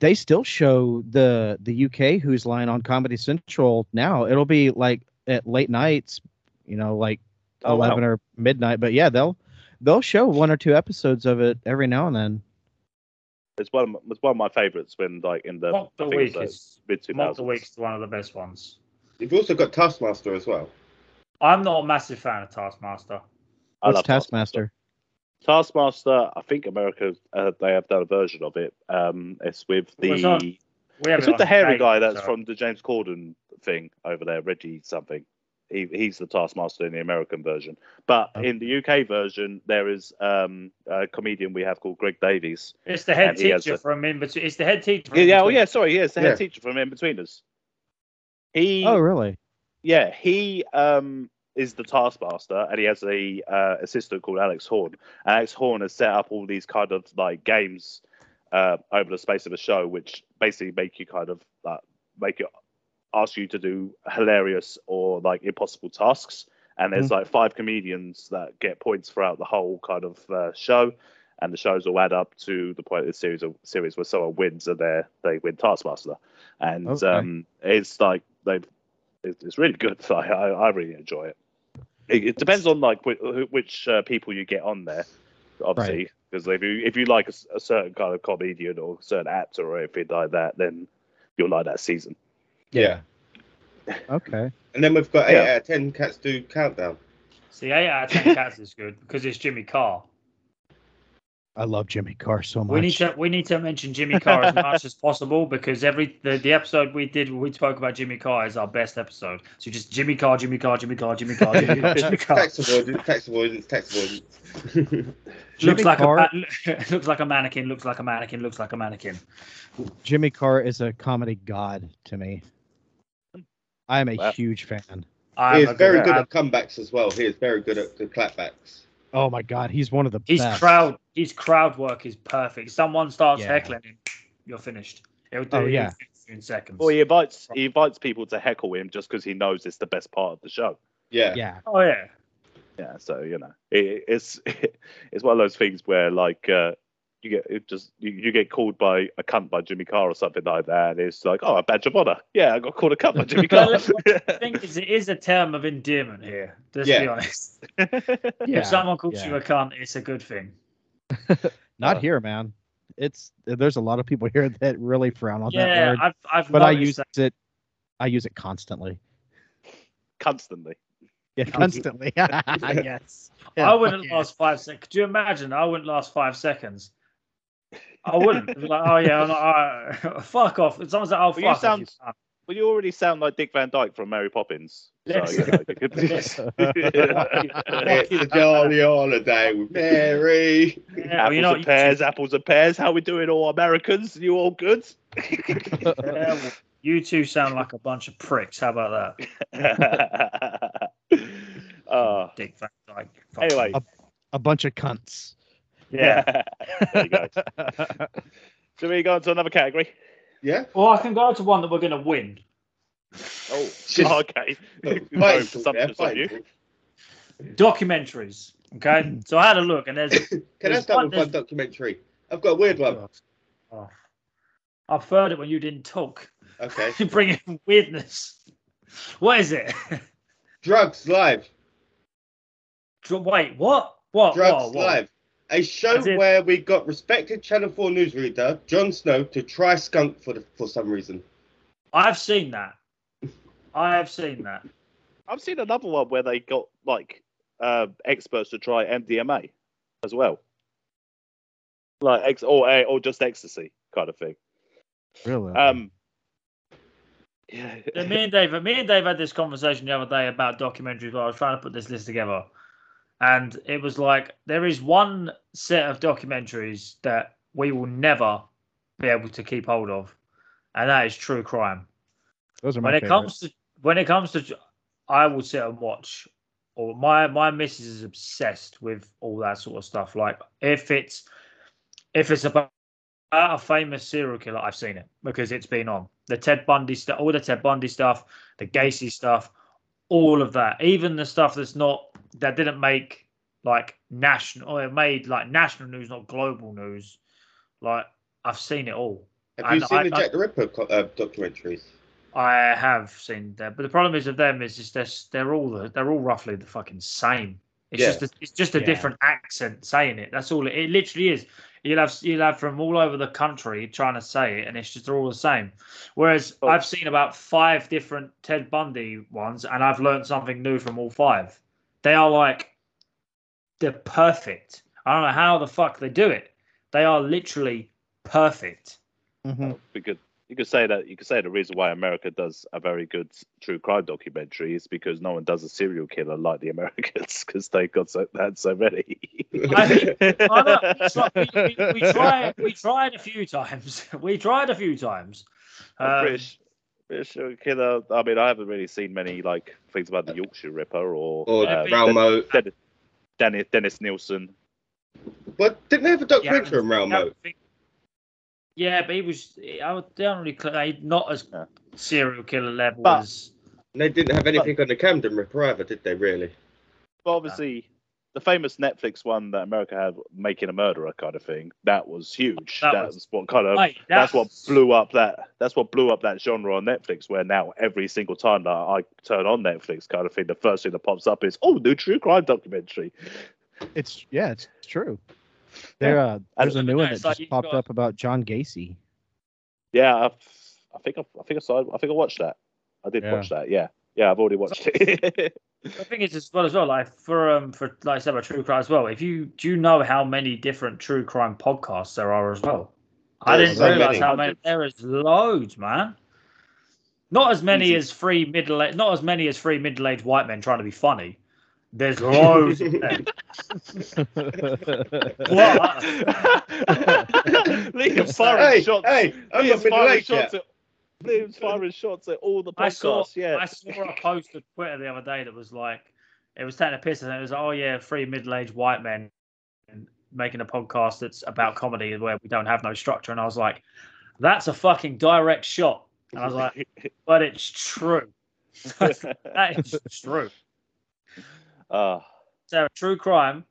they still show the the UK Whose Line on Comedy Central now. It'll be like at late nights, you know, like Oh, wow. eleven or midnight. But yeah, they'll they'll show one or two episodes of it every now and then. It's one. Of my, it's one of my favorites when like in the Mock the I think week it was, is uh, mid two Mock the thousands. week is one of the best ones. You've also got Taskmaster as well. I'm not a massive fan of Taskmaster. I What's love Taskmaster? Taskmaster. I think America uh, they have done a version of it. Um, it's with Well, it's the We it's with the hairy tape, guy that's so- from the James Corden thing over there, Reggie something. He, he's the Taskmaster in the American version, but Oh. in the UK version, there is um, a comedian we have called Greg Davies. It's the head and he teacher a- from in between. It's the head teacher. From Yeah, yeah, oh In-Between. yeah, sorry, yes, the head Yeah. teacher from Inbetweeners. He Oh, really? yeah, he um is the taskmaster, and he has a uh, assistant called Alex Horne. And Alex Horne has set up all these kind of like games uh, over the space of a show, which basically make you kind of like make you ask you to do hilarious or like impossible tasks. And there's like five comedians that get points throughout the whole kind of uh, show. And the shows all add up to the point of the series of series where someone wins and they they win Taskmaster, and Okay. um, it's like they've it's, really good. I I really enjoy it. It, it depends on like which, which uh, people you get on there, obviously. Because if you if you like a certain kind of comedian or certain actor or anything like that, then you'll like that season. Yeah. Okay. And then we've got eight Yeah. out of ten cats do countdown. See, eight out of ten cats is good because it's Jimmy Carr. I love Jimmy Carr so much. We need to we need to mention Jimmy Carr as much as possible because every the, the episode we did we spoke about Jimmy Carr is our best episode. So just Jimmy Carr, Jimmy Carr, Jimmy Carr, Jimmy Carr, Jimmy Carr, Jimmy Carr. tax avoidance, tax avoidance, tax avoidance. looks like Carr- a looks like a mannequin. Looks like a mannequin. Looks like a mannequin. Jimmy Carr is a comedy god to me. I am a Wow. huge fan. I'm he is a very good I'm- at comebacks as well. He is very good at the clapbacks. Oh my god, he's one of the His best. crowd, his crowd work is perfect. Someone starts Yeah. heckling him, you're finished. It'll do Oh, it yeah. in seconds. Or he invites he invites people to heckle him just because he knows it's the best part of the show. Yeah. Yeah. Oh yeah. Yeah, so you know, it, it's it's one of those things where like uh, you get it just you, you get called by a cunt by Jimmy Carr or something like that, and it's like, oh, a badge of honor. Yeah, I got called a cunt by Jimmy Carr. I think it's, it is a term of endearment here. Let's be honest. Yeah, if someone calls yeah. you a cunt, it's a good thing. Not Uh, here, man. It's there's a lot of people here that really frown on that Yeah, word. I've I've but I use that. it I use it constantly. Constantly. Yeah, constantly. yes. Yeah, I wouldn't fuck yeah. last five seconds. Could you imagine? I wouldn't last five seconds. I wouldn't. It'd be like, oh yeah, I'm not, uh, fuck off. If someone's like, oh Well, you fuck off, sound- you. Well, you already sound like Dick Van Dyke from Mary Poppins. Yes. So, you know, you could- It's a jolly holiday with Mary. Yeah, apples you know, and pears, apples and pears. How we doing, all Americans? You all good? yeah, well, you two sound like a bunch of pricks. How about that? uh, Dick Van Dyke. Fuck anyway, you. a bunch of cunts. Yeah. there you go. So we go on to another category. Yeah. Well, I can go to one that we're going to win. Oh, Just- okay. Right, Very yeah, presumptuous you. Documentaries. Okay, so I had a look, and there's. Can I start one- with one documentary? I've got a weird one. Oh, oh. I've heard it when you didn't talk. Okay. You bring in weirdness. What is it? Drugs Live. Dr- Wait, what? What? Drugs what, what? Live. A show As where we got respected Channel 4 newsreader Jon Snow to try skunk for the, for some reason. I've seen that. I have seen that. I've seen another one where they got like uh, experts to try MDMA as well, like ex or eh, or just ecstasy kind of thing. Really? Um, yeah, Yeah, me and Dave, me and Dave had this conversation the other day about documentaries. While I was trying to put this list together, and it was like there is one set of documentaries that we will never be able to keep hold of, and that is true crime. Those are my when it favorite. comes to when it comes to, I will sit and watch. Or my my missus is obsessed with all that sort of stuff. Like if it's if it's about a famous serial killer, I've seen it because it's been on the Ted Bundy stuff, all the Ted Bundy stuff, the Gacy stuff, all of that. Even the stuff that's not that didn't make like national or it made like national news, not global news. Like I've seen it all. Have you seen I- the I- the Ripper co- uh, documentaries? I have seen that, but the problem is with them is just they're, they're all the, they're all roughly the fucking same. It's Yeah. just a, it's just a Yeah. different accent saying it. That's all it, it literally is. You'll have you'll have from all over the country trying to say it, and it's just they're all the same. Whereas Oh. I've seen about five different Ted Bundy ones, and I've learned something new from all five. They are like they're perfect. I don't know how the fuck they do it. They are literally perfect. Mhm. because you could say that you could say the reason why America does a very good true crime documentary is because no one does a serial killer like the Americans because they've got so had so many. I- I know, like we, we, we tried we tried a few times. We tried a few times. A Um, British, British serial killer. I mean, I haven't really seen many like things about the Yorkshire Ripper or Or uh, Raoul Moat. Den- Dennis Dennis Nilsen. But didn't they have a documentary on yeah, Raoul Moat? Yeah, but he was. I would generally cl- not as Yeah. serial killer level But- as. They didn't have anything on the Camden Ripper either, did they, really? But obviously, the famous Netflix one that America had, making a murderer kind of thing, that was huge. That That, was- was, what kind of Mate, that's what blew up that that's what blew up that genre on Netflix. Where now every single time that I turn on Netflix, kind of thing, the first thing that pops up is oh, new true crime documentary. It's yeah, it's, it's true. There, uh, there's a new one that just you've popped got- up about John Gacy. Yeah, I, I think I, I think I saw I think I watched that. I did Yeah. watch that. Yeah, yeah, I've already watched it. The thing is as well as well, like for um for like I said about true crime as well. If you do you know how many different true crime podcasts there are as well? I There's didn't so realize many. how many there is loads, man. Not as many as three middle not as many as three middle aged white men trying to be funny. There's loads of them. What? Liam's firing Hey, shots. hey, I'm not middle aged yet. at Liam's firing shots at all the I saw podcasts. Yeah, I saw a post on Twitter the other day that was like it was taking a piss and it was like, oh yeah, three middle aged white men making a podcast that's about comedy where we don't have no structure. And I was like, that's a fucking direct shot. And I was like, but it's true. that is true. uh, So true crime,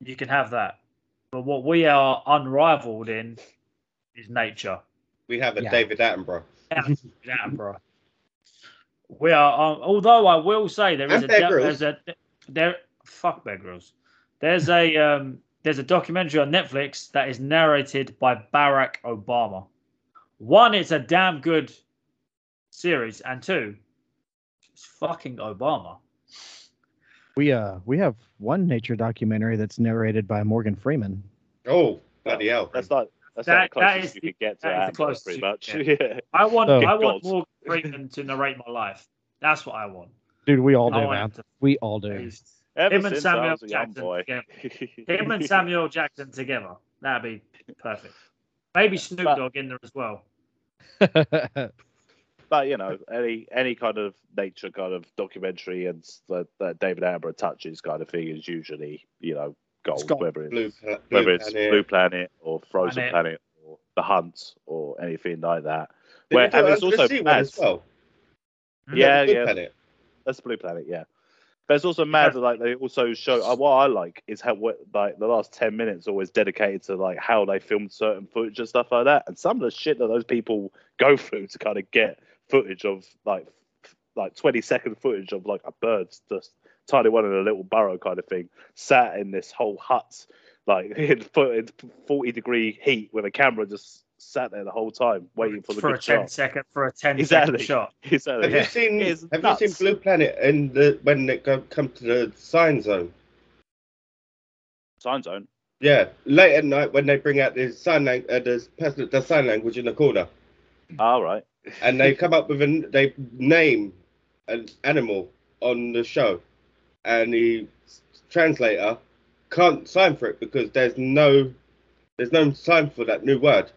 you can have that. But what we are unrivaled in is nature. We have a Yeah. David Attenborough. Attenborough. We are, um, although I will say there is a, de- there's a there. Fuck Bear Grylls. There's a um, there's a documentary on Netflix that is narrated by Barack Obama. One, it's a damn good series, and two, it's fucking Obama. we uh we have one nature documentary that's narrated by Morgan Freeman. Oh, bloody hell. that's not that's That- not the closest is you the- could get to that is the Attenborough, closest pretty much. can Yeah. I want Oh. I want Good Morgan Freeman to narrate my life. That's what I want. Dude, we all I do, want man. to- We all do. he's- Ever Him and Samuel was a young Jackson together. Him and Samuel Jackson together. That'd be perfect. Maybe Snoop But- Dogg in there as well. but you know, any any kind of nature kind of documentary and that, that David Attenborough touches kind of thing is usually you know gold, gold. whether it's Blue, Pla- Blue whether it's Planet. Blue Planet or Frozen Planet. Planet, or The Hunt or anything like that. Did Where, they and it's also mad. as well. Yeah, Blue yeah. Planet. That's Blue Planet, yeah. But it's also mad that like they also show uh, what I like is how what, like the last ten minutes always dedicated to like how they filmed certain footage and stuff like that, and some of the shit that those people go through to kind of get footage of like like twenty second footage of like a bird just tiny one in a little burrow kind of thing sat in this whole hut like in forty degree heat with a camera just sat there the whole time waiting for the for a good 10 shot. second for a 10 Exactly. second shot. Exactly. Have Yeah. you seen It's Have nuts. you seen Blue Planet in the when it go, come to the sign zone? Sign zone. Yeah, late at night when they bring out the sign lang- uh, the person that sign language in the corner, All right. and they come up with a they name an animal on the show, and the translator can't sign for it because there's no there's no sign for that new word.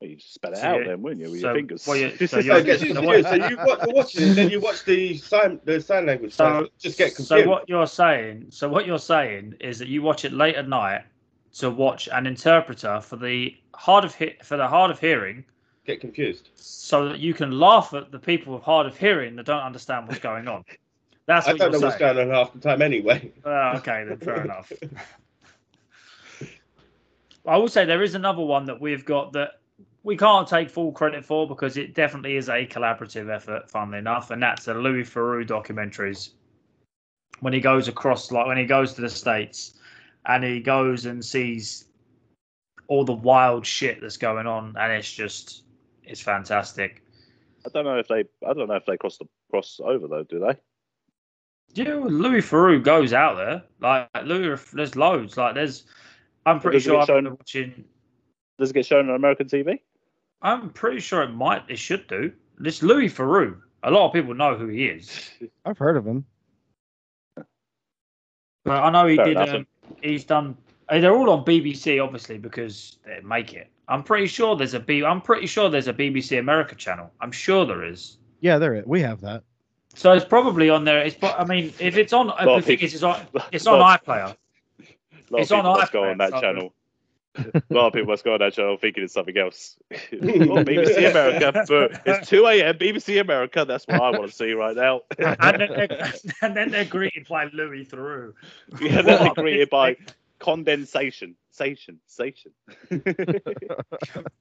Well, you just spell it So out you- then, wouldn't you, with so your fingers? what you- so So, you're- it gets so confused. what- so you watch, you're watching it, then you watch the sign the sign language. So, So just get confused. so what you're saying, so what you're saying is that you watch it late at night to watch an interpreter for the hard of he- for the hard of hearing, Get confused. so that you can laugh at the people with hard of hearing that don't understand what's going on. That's I what don't know you're what's going on half the time anyway. Oh, okay, then fair enough. I will say there is another one that we've got that we can't take full credit for because it definitely is a collaborative effort, funnily enough, and that's the Louis Theroux documentaries. When he goes across, like when he goes to the States and he goes and sees all the wild shit that's going on, and it's just, it's fantastic. I don't know if they. I don't know if they cross the cross over though. Do they? You know, Louis Theroux goes out there. Like Louis, there's loads. Like there's, I'm pretty does it sure get I've shown- been watching. Does it get shown on American TV? I'm pretty sure it might. It should do. This Louis Theroux. A lot of people know who he is, I've heard of him. but I know he Fair did. Um, he's done. uh, They're all on BBC, obviously, because they make it. I'm pretty sure there's a B. I'm pretty sure there's a BBC America channel. I'm sure there is. Yeah, there. We have that. So it's probably on there. It's. I mean, if it's on, Lot the of thing people- is, it's on. It's on lot, iPlayer. lot it's on people must go on that so- channel. a lot of people must go on that channel thinking it's something else. oh, BBC America. but It's 2 a.m. BBC America. That's what I want to see right now. and, then they're, and then they're greeted by Louis Theroux. yeah, then they're greeted by condensation. Sation. Sation.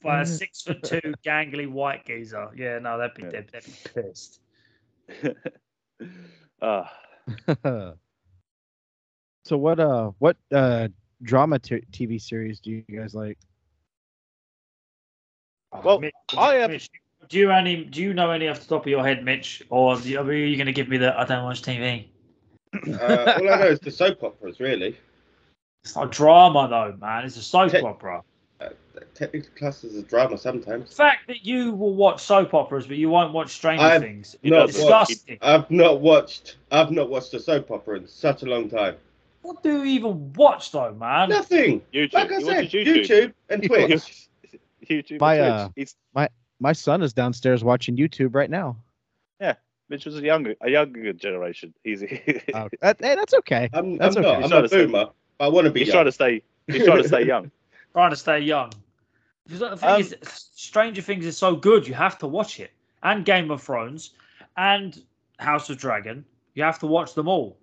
by a six foot two gangly white geezer. Yeah, no, that'd be Yeah. they'd, they'd be pissed. Ah, so what? Uh, what uh drama t- TV series do you guys like? Well, Mitch, I have- Mitch, do you any? Do you know any off the top of your head, Mitch, or you- are you going to give me the? I don't watch TV. Uh, all I know is the soap operas, really. It's not drama though, man. It's a soap Te- opera. Technically classed as a drama sometimes. The fact that you will watch soap operas but you won't watch Stranger I've Things not is watched- disgusting. I've not watched. I've not watched a soap opera in such a long time. What do you even watch though, man? Nothing. YouTube. Like I You said, YouTube. YouTube. and Twitch. YouTube. YouTube My, and uh, Twitch. My son is downstairs watching YouTube right now. Yeah. Mitch was a younger, a younger generation. He's Oh, that- hey, that's okay. I'm, I'm That's not. okay. I'm He's a trying to say- boomer. But I want to be. he's young. trying to stay. He's trying to stay young. Trying to stay young. Because The thing Um, is, Stranger Things is so good, you have to watch it. And Game of Thrones and House of Dragon, you have to watch them all.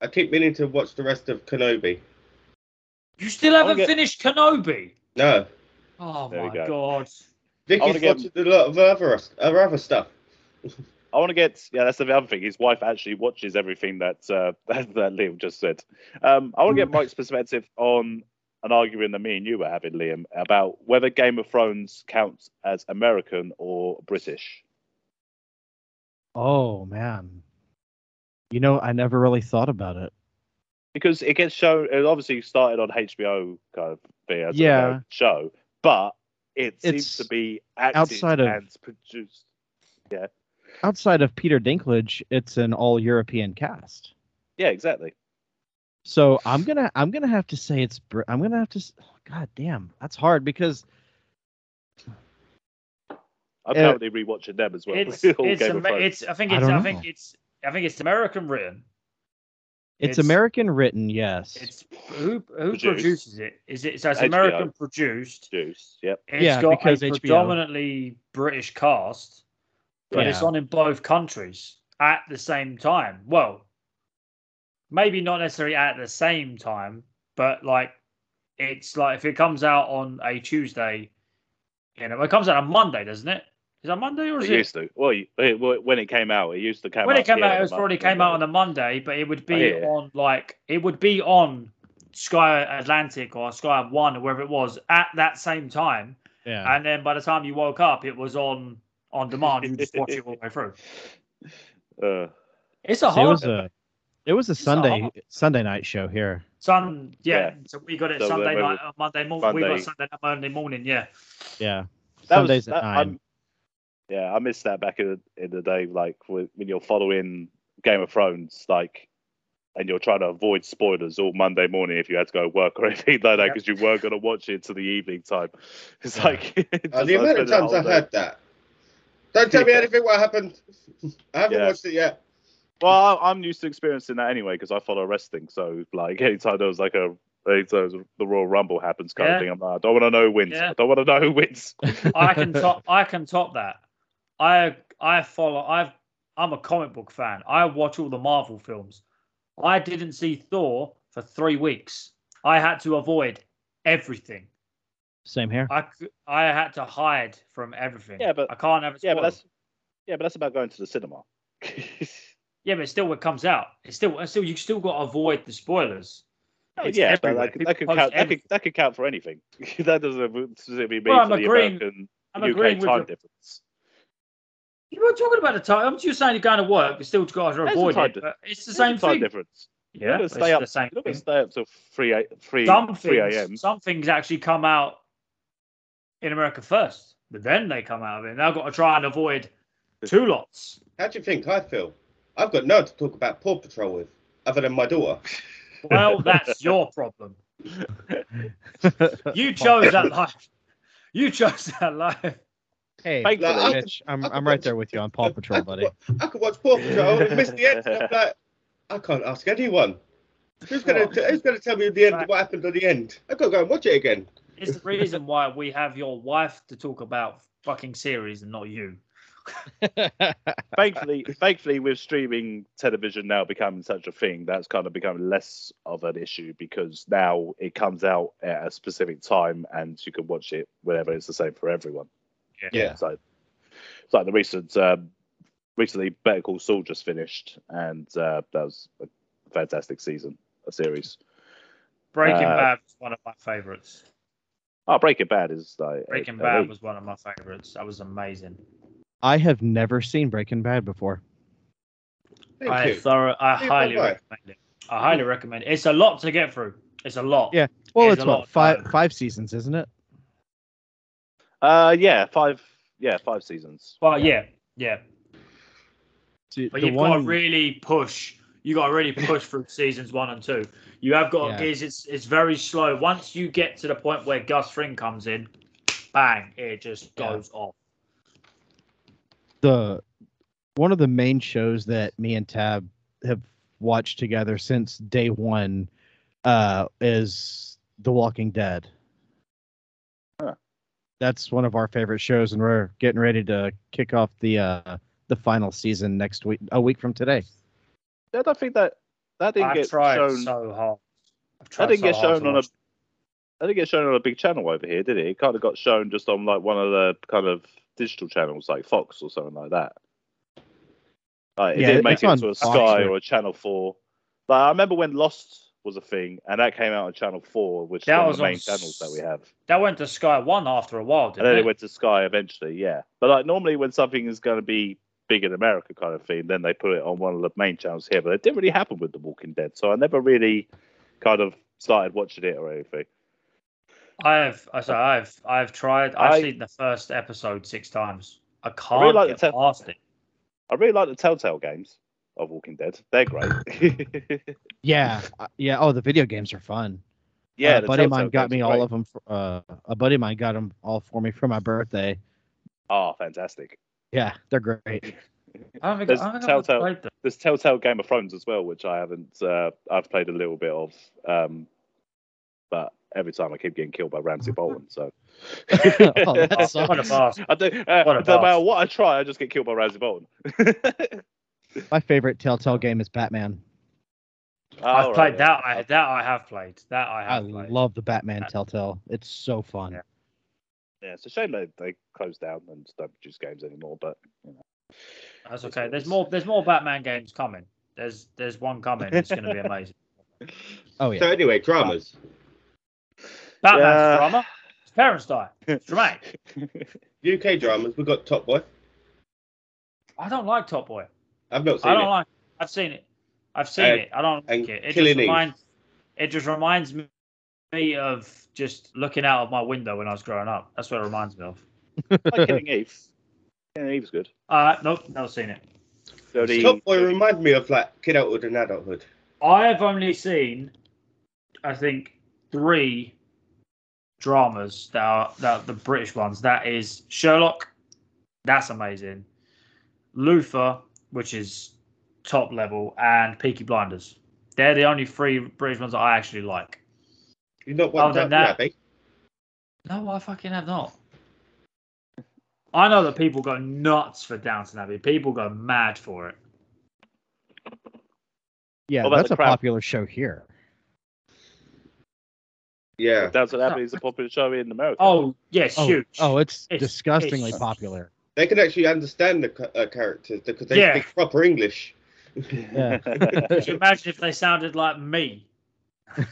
I keep meaning to watch the rest of Kenobi. You still haven't get- finished Kenobi. No, Oh There my go. god! Vicky's wanna get- watching a lot of other other other stuff. I want to get. Yeah, that's the other thing. His wife actually watches everything that uh, that, that Liam just said. Um, I want to get Mike's perspective on an argument that me and you were having, Liam, about whether Game of Thrones counts as American or British. Oh man. You know, I never really thought about it. because it gets shown. It obviously started on HBO kind of thing as Yeah. a show, but it seems to be outside of- produced. Outside of Peter Dinklage, it's an all European cast. Yeah, exactly. So I'm gonna I'm gonna have to say it's I'm gonna have to. s- God damn, that's hard because I'm Uh, currently rewatching them as well. It's it's, Game of Ama- Thrones. it's I think it's don't I, think it's I think it's American written. It's, It's- American written, yes. It's who who Produced. produces it? Is it so it's HBO. American produced? Juice. Yep. It's Yeah, got because a HBO. predominantly British cast, but it's on in both countries at the same time. Well, maybe not necessarily at the same time, but like it's like if it comes out on a Tuesday, you know, it comes out on Monday, doesn't it? Is that Monday or is It it? used to. Well, it, when it came out, it used to come out. when out. it came here out, it a was Monday, came out on a Monday, but it would be Oh, yeah. on like it would be on Sky Atlantic or Sky One or wherever it was at that same time. yeah. And then by the time you woke up, it was on on demand. You just watch it all the way through. Uh, It's a So it hard was a it was a It's Sunday hard- Sunday night show here. Sun. Yeah, Yeah. So we got it So Sunday we- night, uh, Monday morning. We got Sunday night, Monday morning. Yeah. Yeah. that was- Sundays that- at nine. I'm- yeah, I missed that back in the, in the day. Like when when you're following Game of Thrones, like, and you're trying to avoid spoilers all Monday morning if you had to go work or anything like that Yeah. because you weren't going to watch it to the evening time. It's Yeah. like Uh, just the like amount of times I whole heard that. Don't tell me anything what happened. I haven't Yeah. watched it yet. Well, I- I'm used to experiencing that anyway because I follow wrestling. So, like, anytime there was like a, anytime the Royal Rumble happens kind Yeah. of thing, I'm like, I don't want to know who wins. Yeah. I don't want to know who wins. I can top. I can top that. I I follow. I've. I'm a comic book fan. I watch all the Marvel films. I didn't see Thor for three weeks. I had to avoid everything. Same here. I I had to hide from everything. Yeah, but- I can't have it. yeah, but that's yeah, but that's about going to the cinema. yeah, but still, it comes out. It's still, it's still, you still got to avoid the spoilers. Oh, it's yeah, that, could- that could count. That could, that could count for anything. that doesn't specifically mean Well, I'm for the American I'm UK time you. difference. You were talking about the time. I'm just saying you're going to work, but still got to avoid it. di- it's the same time thing. difference. Yeah, it's stay up. the same You're going thing. to stay up till three a- three some three a.m. some things actually come out in America first, but then they come out of it. Now I've got to try and avoid two lots. How do you think I feel? I've got no one to talk about Paw Patrol with, other than my daughter. Well, that's your problem. You chose that life. You chose that life. hey, Like, I- Mitch, I'm I could I'm right watch- there with you on Paw Patrol, I buddy. wa- I could watch Paw Patrol and miss the end. And I'm like, I can't ask anyone. Who's gonna Well- Who's gonna tell me the end? Right. What happened at the end? I gotta go and watch it again. It's the reason why we have your wife to talk about fucking series and not you. thankfully, thankfully, with streaming television now becoming such a thing, that's kind of become less of an issue because now it comes out at a specific time and you can watch it whenever. It's the same for everyone. Yeah. So, it's like the recent, um, recently Better Call Saul just finished, and uh, that was a fantastic season, a series. Breaking Uh, Bad was one of my favorites. Oh, Breaking Bad is like Breaking Bad elite. was one of my favorites. That was amazing. I have never seen Breaking Bad before. Thank I you. thorough, I Yeah, highly bye-bye. recommend it. I highly recommend it. It's a lot to get through. It's a lot. Yeah. Well, It's it's a lot what five time. five seasons, isn't it? Uh, yeah, five. Yeah, five seasons. Well, yeah, yeah. See, But the you've got to really push. You got to really push through seasons one and two. You have got Yeah. to it's, it's it's very slow. Once you get to the point where Gus Fring comes in, bang, it just Yeah. goes off. The one of the main shows that me and Tab have watched together since day one uh, is The Walking Dead. Huh. That's one of our favorite shows, and we're getting ready to kick off the uh, the final season next week, a week from today. I don't think that that didn't I've get tried shown. so hard. I've That didn't so get shown on a. That didn't get shown on a big channel over here, did it? It kind of got shown just on like one of the kind of digital channels, like Fox or something like that. Like, it Yeah, didn't make it to a Sky or a Channel Four. Like I remember when Lost was a thing, and that came out on Channel Four, which That is one was of the on main channels that we have. That went to Sky One after a while, didn't then it? it went to Sky eventually, yeah. But like normally when something is going to be big in America kind of thing, then they put it on one of the main channels here. But it didn't really happen with The Walking Dead, so I never really kind of started watching it or anything. I've I say I've I've tried. I've I- seen the first episode six times. I can't really like get the te- past it. I really like the Telltale games of Walking Dead. They're great. Yeah, uh, yeah. Oh, the video games are fun. yeah, Uh, a buddy of mine got me all great. of them. For, uh, a buddy of mine got them all for me for my birthday. Oh, fantastic. Yeah, they're great. I don't think, There's I don't Telltale- played them. There's Telltale Game of Thrones as well, which I haven't. Uh, I've played a little bit of, um, but every time I keep getting killed by Ramsay Bolton. So oh, that What a sucks. I do. Uh, no matter what I try, I just get killed by Ramsay Bolton. My favorite Telltale game is Batman. I've All played right, that. I that I have played. That I I have played. love the Batman Telltale. It's so fun. Yeah. Yeah, it's a shame they they closed down and don't produce games anymore. But you know. That's okay. There's more. There's more Batman games coming. There's there's one coming. It's going to be amazing. Oh yeah. So anyway, dramas. Batman's Yeah. drama. His parents die. It's dramatic. UK dramas. We've got Top Boy. I don't like Top Boy. I've not seen I don't it. like. I've seen it. I've seen And- it. I don't like it. It Killing just Eve. reminds. It just reminds me of just looking out of my window when I was growing up. That's what it reminds me of. like Killing Eve. Killing Eve's good. Uh, nope, never seen it. So the- Top Boy reminds me of like kidhood and adulthood. I've only seen, I think, three dramas that are that are the British ones. That is Sherlock, that's amazing. Luther, which is top level, and Peaky Blinders. They're the only three British ones that I actually like. You not Other one than that- Abbey? No, I fucking have not. I know that people go nuts for Downton Abbey. People go mad for it. Yeah, that's a Crown? popular show here. Yeah. Downton Abbey is a popular show in America. Oh, yes, Oh, huge. oh, it's, It's- disgustingly it's- popular. They can actually understand the uh, characters because they Yeah. speak proper English. Yeah. Could you imagine if they sounded like me?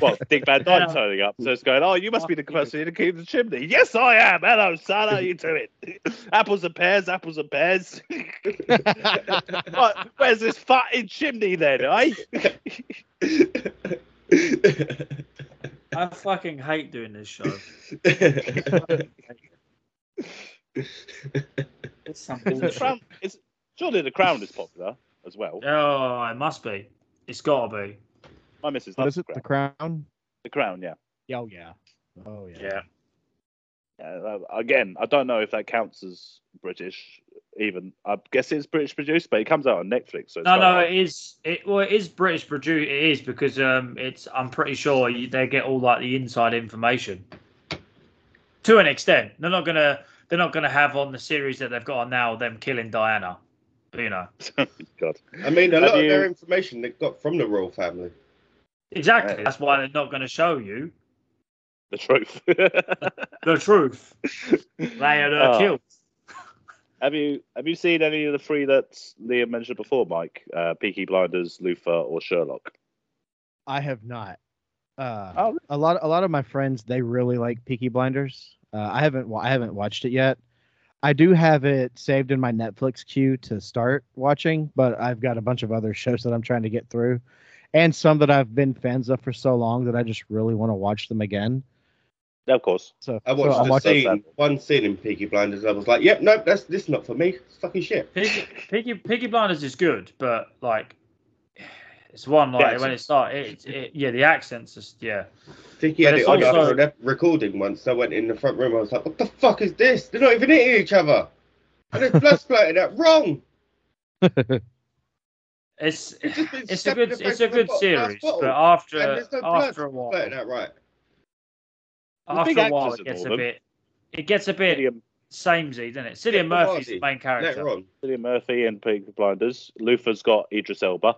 Well, Dick Van Yeah. Dyke turning up, so it's going, oh, you must be the person in the keep the chimney. Yes, I am. Hello, son. How you doing? apples and pears, apples and pears. what, where's this fucking chimney then, eh? I fucking hate doing this show. It's some Is the crown, is, surely the crown is popular as well. Oh, it must be. It's got to be. My missus what loves is it? the The crown. Crown? The crown, yeah. Oh yeah. Oh yeah. Yeah. Yeah, uh, again, I don't know if that counts as British. Even I guess it's British produced, but it comes out on Netflix. So it's No, no, hard. it is. It well, it is British produced. It is because um, it's. I'm pretty sure you, they get all like the inside information. To an extent, they're not gonna. They're not gonna have on the series that they've got on now them killing Diana. You know God. I mean, a Have lot of their information they got from the royal family. exactly. Right. That's why they're not gonna show you the truth. the truth. They are uh, Oh. killed. Have you have you seen any of the three that Liam mentioned before, Mike? Uh, Peaky Blinders, Luther, or Sherlock? I have not. Uh, Oh, really? a lot, a lot of my friends they really like Peaky Blinders. Uh, I haven't, I haven't watched it yet. I do have it saved in my Netflix queue to start watching, but I've got a bunch of other shows that I'm trying to get through, and some that I've been fans of for so long that I just really want to watch them again. Yeah, of course. So I so watched I'm the scene, one scene in Peaky Blinders. I was like, "Yep, nope, that's this is not for me. It's fucking shit." Piggy, Piggy, Piggy Blinders is good, but like, it's one like The when it started. It, it, yeah, the accents just yeah. I think he had it it's on also- after recording once. I went in the front room. I was like, "What the fuck is this? They're not even hitting each other, and there's blood splurting out. Wrong." It's He's it's a good the it's a good series, but after no after a while, out right. There's after a while it gets a bit it gets a bit Cillian, samey, doesn't it? Cillian Yeah, Murphy's the main character. Later on, Cillian Murphy and Peaky Blinders. Luther's got Idris Elba.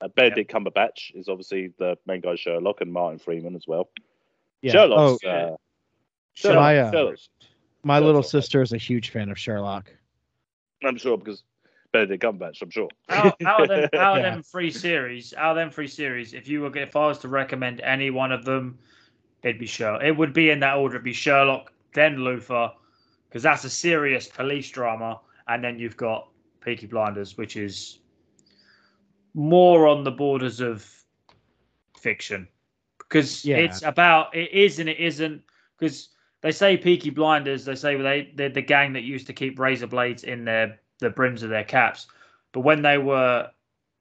Uh, Benedict Cumberbatch is obviously the main guy, Sherlock, and Martin Freeman as well. yeah. Sherlock's, Oh, uh, Sure. my, uh, Sherlock's my Sherlock's little okay. sister is a huge fan of Sherlock. I'm sure because Benedict Cumberbatch, I'm sure. out, out of them, out of Yeah. them three series, out of them three series, if you were if I was to recommend any one of them, it'd be Sherlock. It would be in that order. It'd be Sherlock, then Luther, because that's a serious police drama, and then you've got Peaky Blinders, which is more on the borders of fiction, because Yeah. it's about it is and it isn't. Because they say Peaky Blinders, they say they they're the gang that used to keep razor blades in their the brims of their caps. But when they were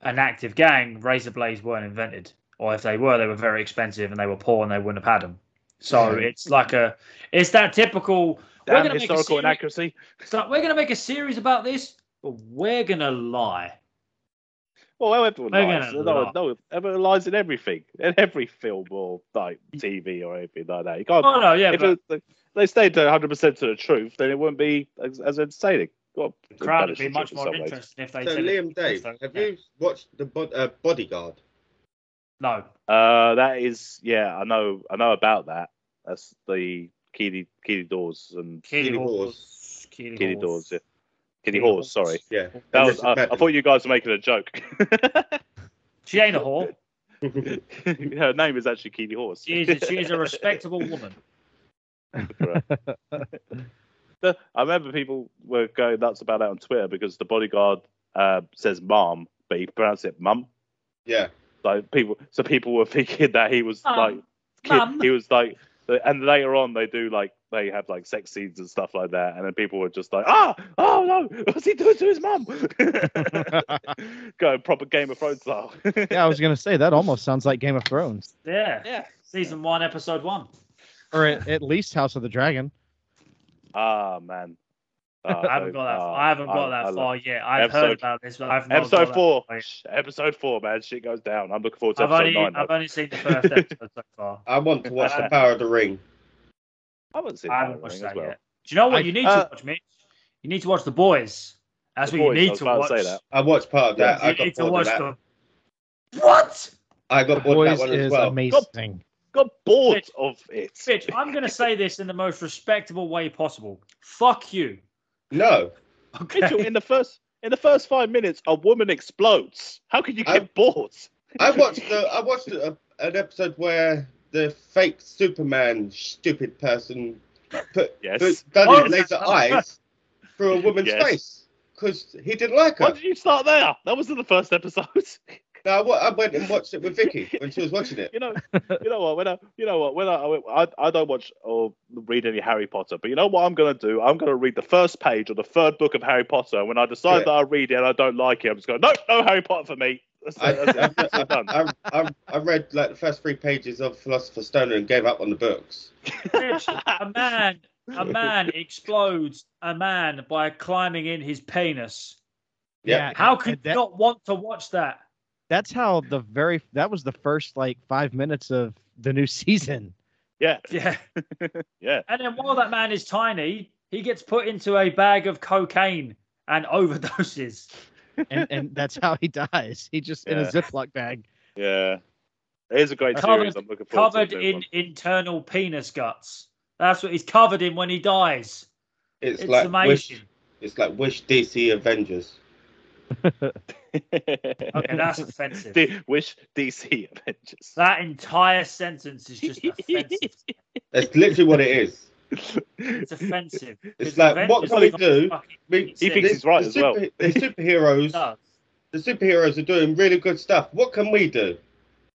an active gang, razor blades weren't invented, or if they were, they were very expensive and they were poor and they wouldn't have had them. So it's like a, it's that typical. we're gonna make a historical series, inaccuracy. so we're gonna make a series about this. But we're gonna lie. Well, everyone They're lies. gonna No, lie. no, everyone lies in everything, in every film or like TV or anything like that. You can't. Oh no, yeah, if but it, they stayed 100 percent to the truth, then it wouldn't be as, as entertaining. Got the crowd would be much more interested if they So said Liam Dave, have yeah. you watched the bod- uh, Bodyguard? No. Uh, that is, yeah, I know, I know about that. That's the Keely Keely Doors and Keely Keely Hawes. Keely Keely Doors. Yeah. Keely Keely Hawes, sorry. Yeah. That was, I, I thought you guys were making a joke. She ain't a whore. Her name is actually Keely Horse. She is a, she is a respectable woman. I remember people were going nuts about that on Twitter because the bodyguard uh, says "mom," but he pronounced it "mum." yeah. Like people, so people were thinking that he was Mum. like, kid, he was like, and later on they do like they have like sex scenes and stuff like that, and then people were just like, ah, oh no, what's he doing to his mum? Going proper Game of Thrones style. yeah, I was gonna say that almost sounds like Game of Thrones, Yeah. yeah. Season one, episode one. or at, at least House of the Dragon. Ah man. Ah, I haven't got that. ah, I haven't got I- that I far yet. I've heard about this, but I've not Episode got that four. Shh, Episode four, man. Shit goes down. I'm looking forward to I've episode only nine. I've though. only seen the first episode so far. I want to watch The Power of the Ring. I haven't seen I that haven't watched that well. yet. Do you know what I- you need uh, to watch, Mitch? You need to watch The Boys. That's The what Boys, you need to watch. to say that. I watched part of that. You I got need to bored watch of that. the. What? I got bored of Boys that one as is well. amazing. Got bored Mitch. of it. Bitch, I'm going to say this in the most respectable way possible. Fuck you. No. Mitchell, Okay. in the first in the first five minutes, a woman explodes. How can you get I- bored? I watched the, I watched a, an episode where the fake Superman stupid person put, Yes. put done Oh, his laser eyes through a woman's Yes. face because he didn't like her. Why did you start there? That was in the first episode. No, I, I went and watched it with Vicky when she was watching it. you know, you know what? When I, you know what? When I, I, I don't watch or read any Harry Potter, but you know what I'm gonna do? I'm gonna read the first page or the third book of Harry Potter. When I decide Yeah. that I read it and I don't like it, I'm just going, no, no Harry Potter for me. That's, I, that's, that's. I, I, I read like the first three pages of Philosopher's Stone and gave up on the books. A man, a man explodes a man by climbing in his penis. Yeah. How could and you not want to watch that? That's how the very that was the first like five minutes of the new season. Yeah, Yeah. yeah. And then while that man is tiny, he gets put into a bag of cocaine and overdoses. and and that's how he dies. He just in a Ziploc bag. Yeah. It is a great Covered- series. I'm looking forward Covered to the new in one. internal penis guts. That's what he's covered in when he dies. It's, It's like amazing. Wish, it's like Wish DC Avengers. Okay, that's offensive. D- Wish DC Avengers. That entire sentence is just offensive. That's literally what it is. It's offensive. It's Because like, what can we do? fucking I mean, He thinks he's right the as well. The superheroes, the superheroes are doing really good stuff. What can we do?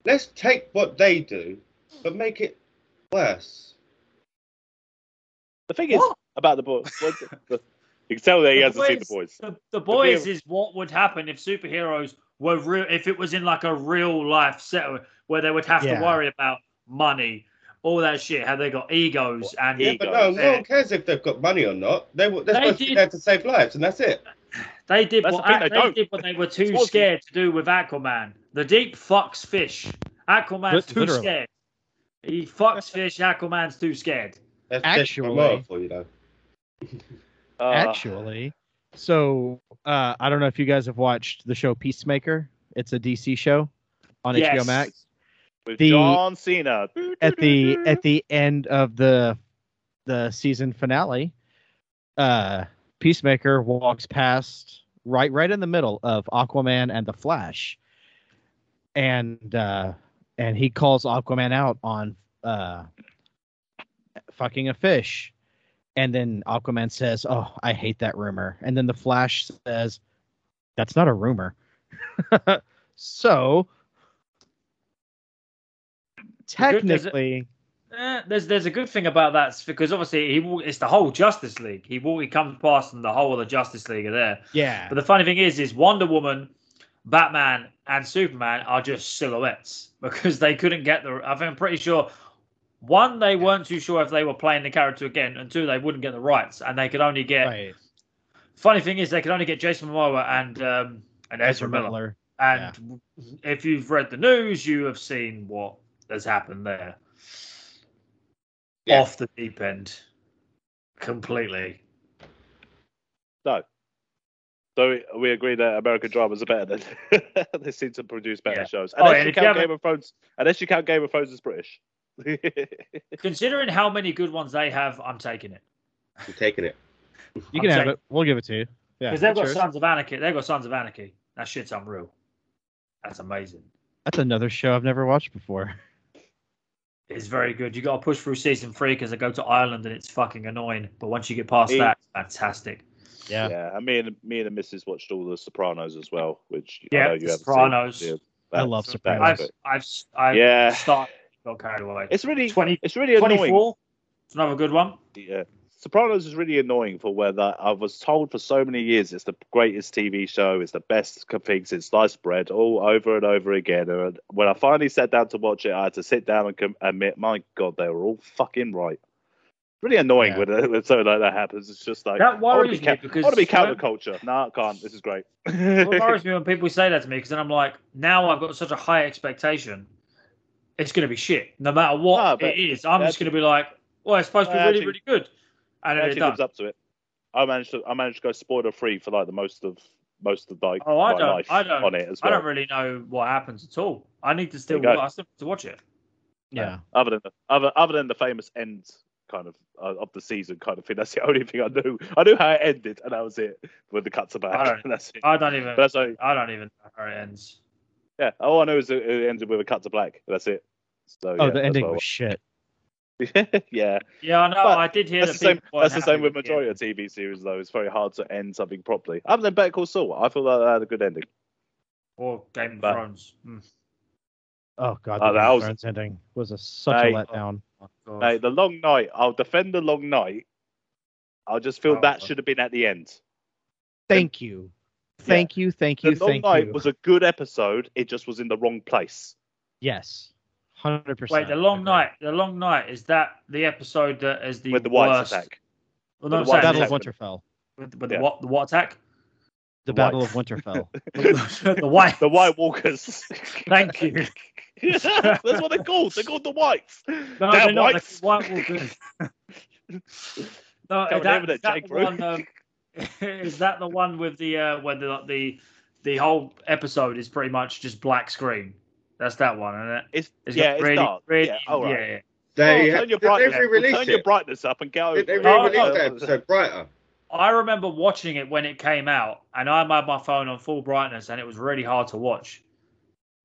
Let's take what they do, but make it worse. The thing is about the boy, what- the- you can tell that he The hasn't seen the boys- boys. The, the boys hero- is what would happen if superheroes were real. If it was in like a real life set where they would have Yeah. to worry about money, all that shit. How they got egos and Yeah, egos. but no, no one cares if they've got money or not. They, they're They supposed to be there to save lives, and that's it. They did That's what the thing, they they, did what they were too It's scared to do with Aquaman. The deep fucks fish. Aquaman's too literally. scared. He fucks fish. Aquaman's too scared. That's Actually- Actually, for you though. Uh, Actually, so uh, I don't know if you guys have watched the show Peacemaker. It's a DC show on Yes. HBO Max. with the- John Cena At the at the end of the the season finale, uh, Peacemaker walks past right right in the middle of Aquaman and the Flash, and uh, and he calls Aquaman out on uh, fucking a fish, and then Aquaman says, "Oh, I hate that rumor," and then the Flash says, "That's not a rumor." so Good, there's a- technically, Eh, there's there's a good thing about that because obviously he it's the whole Justice League. He he comes past and the whole of the Justice League are there. yeah, But the funny thing is, is Wonder Woman, Batman, and Superman are just silhouettes because they couldn't get the. I think I'm pretty sure. One, they weren't too sure if they were playing the character again, and two, they wouldn't get the rights, and they could only get right. Funny thing is, they could only get Jason Momoa and um, and Ezra, Miller. And if you've read the news, you have seen what has happened there. Yeah. Off the deep end, completely. No. So we- we agree that American dramas are better than they seem to produce better Yeah. shows. Oh, Unless and you if you count haven't- Game of Thrones. Unless you count Game of Thrones as British. Considering how many good ones they have, I'm taking it You're taking it. You I'm can have saying- it. We'll give it to you. Yeah, because they've got sure. Sons of Anarchy. They've got Sons of Anarchy. That shit's unreal. That's amazing. That's another show I've never watched before. It's very good. You got to push through season three because I go to Ireland and it's fucking annoying. But once you get past It- that, it's fantastic. Yeah. yeah. And me and me and the missus watched all the Sopranos as well, which I Yeah, know you haven't Sopranos. seen. Yeah, I love Sopranos. I've. I've, I've Yeah. started, got carried away. It's really 20, it's really annoying. 24. It's another good one. Yeah. Sopranos is really annoying for whether I was told for so many years it's the greatest TV show, it's the best thing since sliced bread, all over and over again. And when I finally sat down to watch it, I had to sit down and com- admit, my God, they were all fucking right. Really annoying Yeah. when, uh, when something like that happens. It's just like That I want to worries be, me ca- because I want to be counterculture. No, I can't. This is great. What worries me when people say that to me because then I'm like, now I've got such a high expectation. It's going to be shit. No matter what but it is, I'm just going to be like, well, it's supposed to be really, actually- really good. And It then it actually lives up to it. I managed to I managed to go spoiler free for like the most of most of like Oh, I my don't- life I don't- on it as I don't really know what happens at all. I need to still, There you go. I still need to watch it. Yeah. other than the, other other than the famous end kind of uh, of the season kind of thing. That's the only thing I knew. I knew how it ended, and that was it. With the cuts about, I back, don't- and that's it. I don't even, But that's only, I don't even know how it ends. Yeah. All I know is it, it ended with a cut to black. That's it. So Oh, yeah, the ending was shit. yeah, Yeah, I know. But I did hear that's the same. people weren't That's the same with the majority of TV series, though. It's very hard to end something properly. Other than Better Call Saul, I feel like that had a good ending. or Game of But- Thrones. Mm. Oh god, Oh, the that Game of was- Thrones ending was a, such Hey. a letdown. Oh, God. Hey, the long night. I'll defend the long night. I just feel Oh, that should have been at the end. Thank you, thank you, thank The you, long thank night you. was a good episode. It just was in the wrong place. yes, hundred percent. Wait, the long night. The long night is that the episode that is the with the Whites worst? attack. Well, no, with the saying Battle Whites of attack. Winterfell. with, with the what? The what attack? The The Battle White- of Winterfell. the white. The White Walkers. Thank you. That's what they're called. They're called the Whites. No, Damn they're not. whites. They're White Walkers. no, Coming is that, over there, is that Jake the Root. one? Um, is that the one with the uh, where the the the whole episode is pretty much just black screen? That's that one, isn't it? It's, It's yeah, it's really, dark. really- yeah, all right. yeah, yeah. They, Oh, ha- turn your did they brightness, re-release turn your it? brightness up and go. Did they over it. Oh, re-release no. that episode brighter? I remember watching it when it came out, and I had my phone on full brightness, and it was really hard to watch.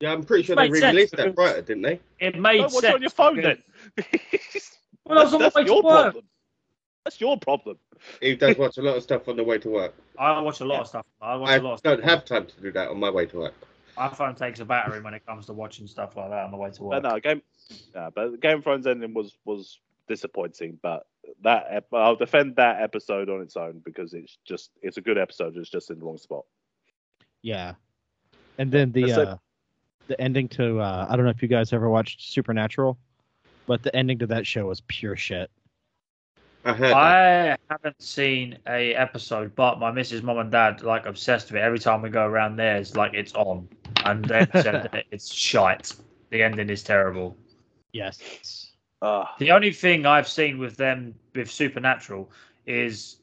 Yeah, I'm pretty sure they re-released because- that brighter, didn't they? It made Don't watch sense. it on your phone then. Well, I was on my that's way to your work. problem. That's your problem. He does watch a lot of stuff on the way to work. I watch a lot Yeah. of stuff. I watch I a lot of don't stuff. have time to do that on my way to work. My phone takes a battery when it comes to watching stuff like that on the way to work. But no, game. No, but Game of Thrones ending was was disappointing. But that ep- I'll defend that episode on its own because it's just it's a good episode. It's just in the wrong spot. Yeah, and then the That's uh, the ending to uh, I don't know if you guys ever watched Supernatural, but the ending to that show was pure shit. I heard. I haven't seen a episode, but my missus, mom, and dad like obsessed with it. Every time we go around there, it's like it's on, and they said that it's shite. The ending is terrible. Yes. Uh, The only thing I've seen with them with Supernatural is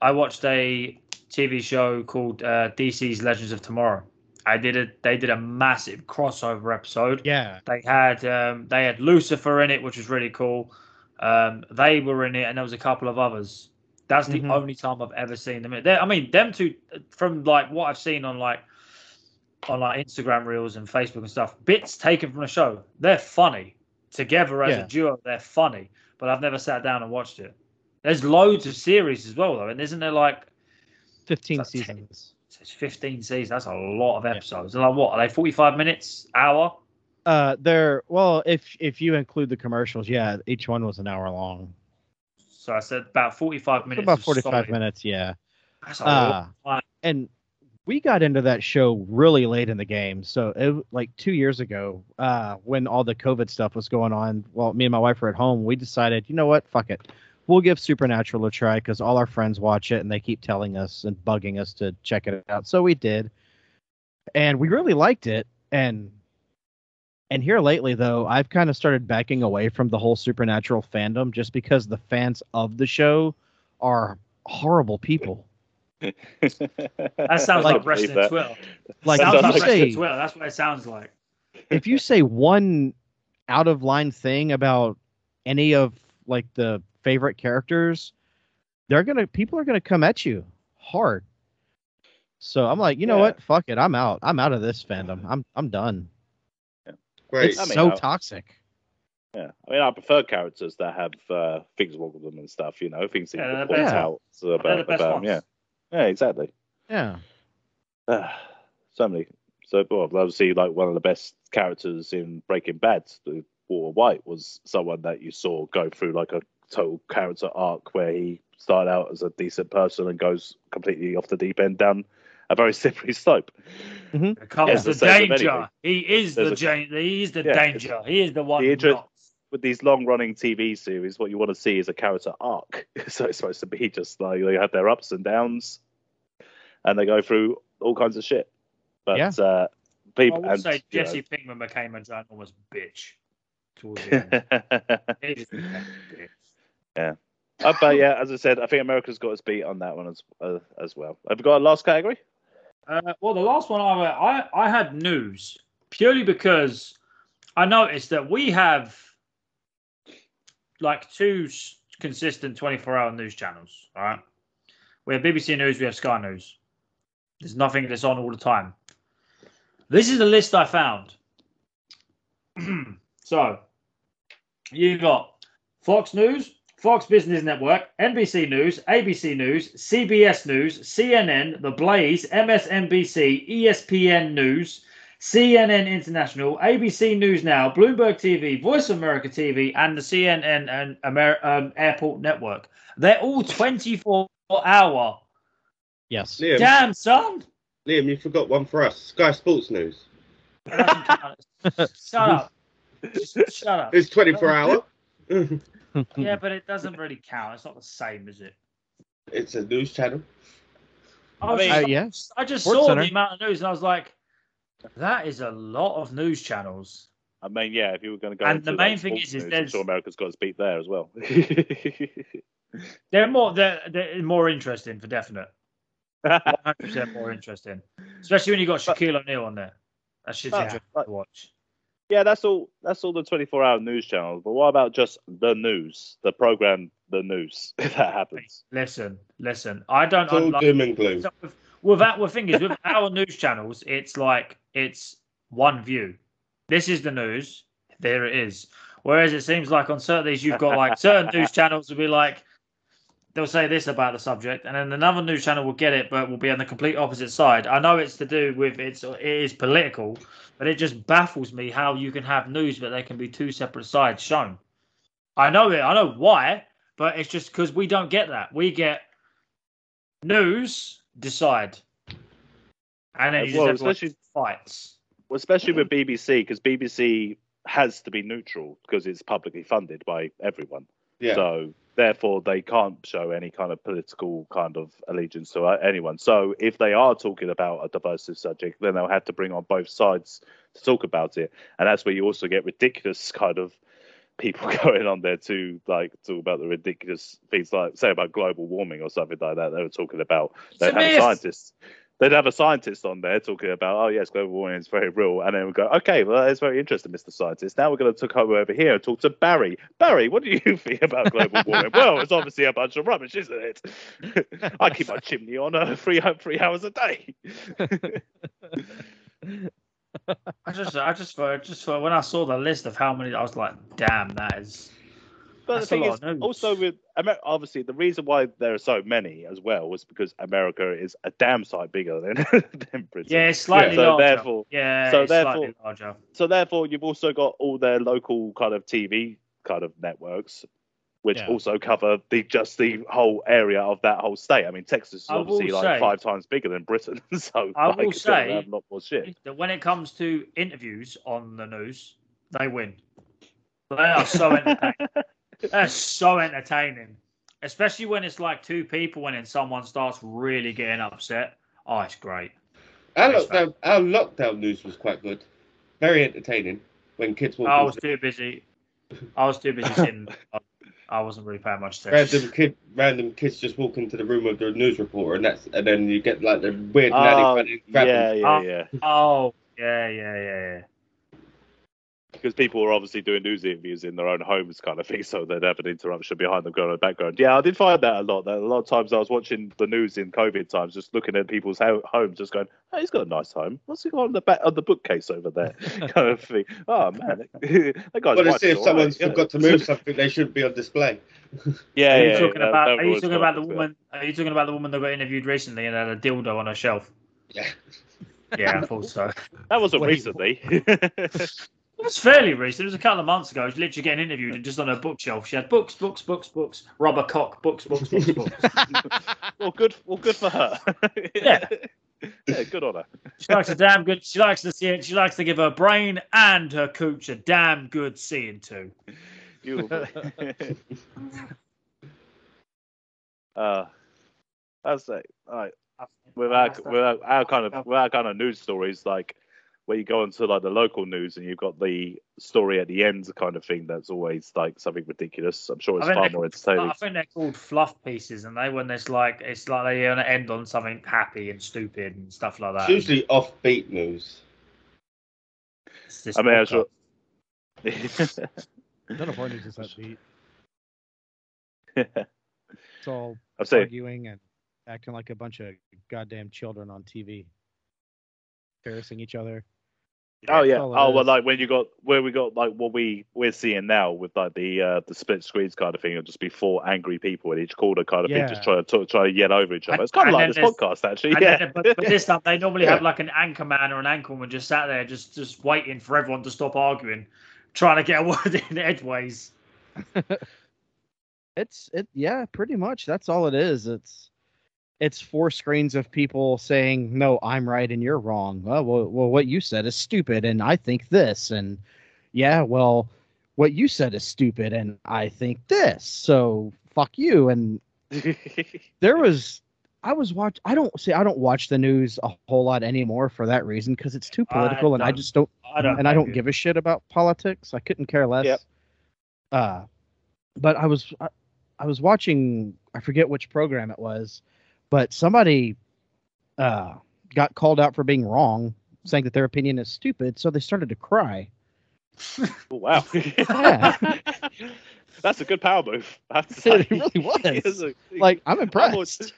I watched a TV show called uh, DC's Legends of Tomorrow. I did a they did a massive crossover episode. Yeah. They had um, they had Lucifer in it, which was really cool. Um, they were in it, and there was a couple of others. That's the Mhm. only time I've ever seen them. in- They- I mean, them two from like what I've seen on like on like Instagram reels and Facebook and stuff. Bits taken from the show. They're funny together as Yeah. a duo. They're funny, but I've never sat down and watched it. There's loads of series as well, though, and isn't there like Fifteen seasons. it's 15 seasons? That's a lot of episodes. And like what are they? 45 minutes, hour? Uh, they're well, if if you include the commercials, yeah, each one was an hour long. So I said about 45 minutes. About forty-five solid- minutes, yeah. Uh, and we got into that show really late in the game. So it like two years ago, uh, when all the COVID stuff was going on, while me and my wife were at home, we decided, you know what, fuck it, we'll give Supernatural a try because all our friends watch it and they keep telling us and bugging us to check it out. So we did, and we really liked it. And and here lately, though, I've kind of started backing away from the whole Supernatural fandom just because the fans of the show are horrible people. That sounds I like believe wrestling that. Like That sounds if like you like- say Twitter. That's what it sounds like. if you say one out of line thing about any of like the favorite characters, they're gonna people are gonna come at you hard. So I'm like, you know Yeah. what? Fuck it. I'm out. I'm out of this fandom. I'm I'm done. Great. It's I mean, so I- toxic. Yeah, I mean, I prefer characters that have uh, things wrong with them and stuff. You know, things that Yeah, you can point out They're about, the best about ones. them. Yeah, yeah, exactly. Yeah. Ah, so many. So, well, obviously, like one of the best characters in Breaking Bad, the Walter White, was someone that you saw go through like a total character arc where he started out as a decent person and goes completely off the deep end down a very slippery slope. Here Yeah, comes the the danger. anything. He is There's the a- jan- He is the Yeah, danger. He is the one. the who interest- knocks. With these long-running TV series, what you want to see is a character arc. so it's supposed to be just like they have their ups and downs, and they go through all kinds of shit. But Yeah. uh, I people would and say you know, Jesse Pinkman became a ginormous bitch towards the end. He just became a bitch. Uh, but yeah, as I said, I think America's got its beat on that one as uh, as well. Have we got a last category? Uh, well, the last one I, I I had news purely because I noticed that we have like two consistent 24 hour news channels. All right. We have BBC News, we have Sky News. There's nothing that's on all the time. This is the list I found. so you got Fox News, Fox Business Network, NBC News, ABC News, CBS News, CNN, The Blaze, MSNBC, ESPN News, CNN International, ABC News Now, Bloomberg TV, Voice of America TV, and the CNN and Amer- um, Airport Network. They're all 24 hour. Yes. Liam, Damn, son. Liam, you forgot one for us. Sky Sports News. That doesn't count. shut up. Shut up. It's 24 hour. Yeah, but it doesn't really count. It's not the same, is it? It's a news channel. I, was mean- just, Uh, yeah. I just Sports saw Center. the amount of news and I was like, that is a lot of news channels. I mean, yeah, if you were going to go And into the like, main thing sports is- is news, I'm sure America's got its beat there as well. They're more they're, they're more interesting for definite. 100% more interesting, especially when you got Shaquille O'Neal on there. That's just But- interesting but- to watch. Yeah, that's all. That's all the 24-hour news channels. But what about just the news, the program, the news? If that happens, Listen, listen. I don't. It's all like, doom and gloom. so with, with that, the thing is, with our news channels, it's like it's one view. This is the news. There it is. Whereas it seems like on certain of these, you've got like certain news channels will be like, they'll say this about the subject, and then another news channel will get it, but will be on the complete opposite side. I know it's to do with it's it is political, but it just baffles me how you can have news, but there can be two separate sides shown. I know it. I know why, but it's just because we don't get that. We get news, decide, and then well, especially- fights. well, especially with BBC, because BBC has to be neutral because it's publicly funded by everyone. Yeah. So therefore, they can't show any kind of political kind of allegiance to uh, anyone. So if they are talking about a divisive subject, then they'll have to bring on both sides to talk about it, and that's where you also get ridiculous kind of people going on there to like talk about the ridiculous things like say about global warming or something like that. They were talking about they'd have a myth. scientist. They'd have a scientist on there talking about, oh yes, global warming is very real, and then we go, okay, well that's very interesting, Mr. Scientist. Now we're going to come over here and talk to Barry. Barry, what do you think about global warming? well, it's obviously a bunch of rubbish, isn't it? I keep my chimney on uh, three three hours a day. I just, I just, for, just for when I saw the list of how many, I was like, damn, that is. But That's the thing is, also with Amer- obviously the reason why there are so many as well was because America is a damn sight bigger than, than Britain. Yeah, slightly So larger. therefore- yeah, so therefore- larger. So therefore, you've also got all their local kind of TV kind of networks, which Yeah. also cover the just the whole area of that whole state. I mean, Texas is I obviously like say- five times bigger than Britain, so I like, will say- have a lot more shit. That when it comes to interviews on the news, they win. They are so entertaining. They're so entertaining. especially when it's like two people and then someone starts really getting upset. Oh, it's great. Our Nice lockdown, our lockdown news was quite good. Very entertaining when kids walked I was too busy. I was too busy sitting. I wasn't really paying much attention. random kid, random kids just walk into the room of the news reporter, and that's and then you get like the weird Oh, nanny funny yeah, yeah, Oh. yeah. Oh, yeah, yeah, yeah, yeah. Because people were obviously doing news interviews in their own homes, kind of thing, so they'd have an interruption behind them going on in the background. Yeah, I did find that a lot. That a lot of times I was watching the news in COVID times, just looking at people's ho- homes, just going, "Oh, he's got a nice home. What's he got on the back of the bookcase over there?" kind of thing. Oh man, that guy's. Well, to see if all someone's right, yeah. forgot to move something, they shouldn't be on display. Yeah, Are you yeah. talking that- about? that Are you talking about the woman? Are you talking about the woman that got interviewed recently and had a dildo on her shelf? Yeah. Yeah, I thought so. That wasn't Wait, recently. It was fairly recent. It was a couple of months ago. She was literally getting interviewed and just on her bookshelf. She had books, books, books, books, rubber cock, books, books, books, books. well, good. Well, good for her. Yeah. yeah, good on her. She likes a damn good. She likes to see it. She likes to give her brain and her cooch a damn good seeing to. You. uh, that's it. Like with our, with our, our kind of with our kind of news stories, like where you go into like the local news and you've got the story at the end, kind of thing. That's always like something ridiculous. I'm sure it's I think far they're more called- entertaining. I think they're called fluff pieces, and they when it's like it's like they want to end on something happy and stupid and stuff like that. It's usually offbeat news. I mean, I'm sure. None of our news is upbeat. It's all I'm saying, arguing and acting like a bunch of goddamn children on TV, embarrassing each other. oh yeah, That's all it oh well, like when you got where we got like what we we're seeing now with like the uh the split screens kind of thing, it'll just be four angry people in each corner kind of thing, just trying to talk, try to yell over each other. And- It's kind of like this podcast actually. Yeah, then- but, but this time they normally Yeah. have like an anchor man or an anchor woman just sat there, just just waiting for everyone to stop arguing, trying to get a word in edgeways. It's it yeah, pretty much. That's all it is. It's it's four screens of people saying, "No, I'm right and you're wrong." Well, well, well, what you said is stupid, and I think this, and yeah, well, what you said is stupid, and I think this. So fuck you. And there was, I was watch. I don't see. I don't watch the news a whole lot anymore for that reason because it's too I political, and I just don't I don't and I don't give a shit about politics. I couldn't care less. Yep. Uh, but I was I, I was watching I forget which program it was, but somebody uh got called out for being wrong, saying that their opinion is stupid, so they started to cry. Oh, wow. That's a good power move. I have to say. It really was. A- Like I'm impressed.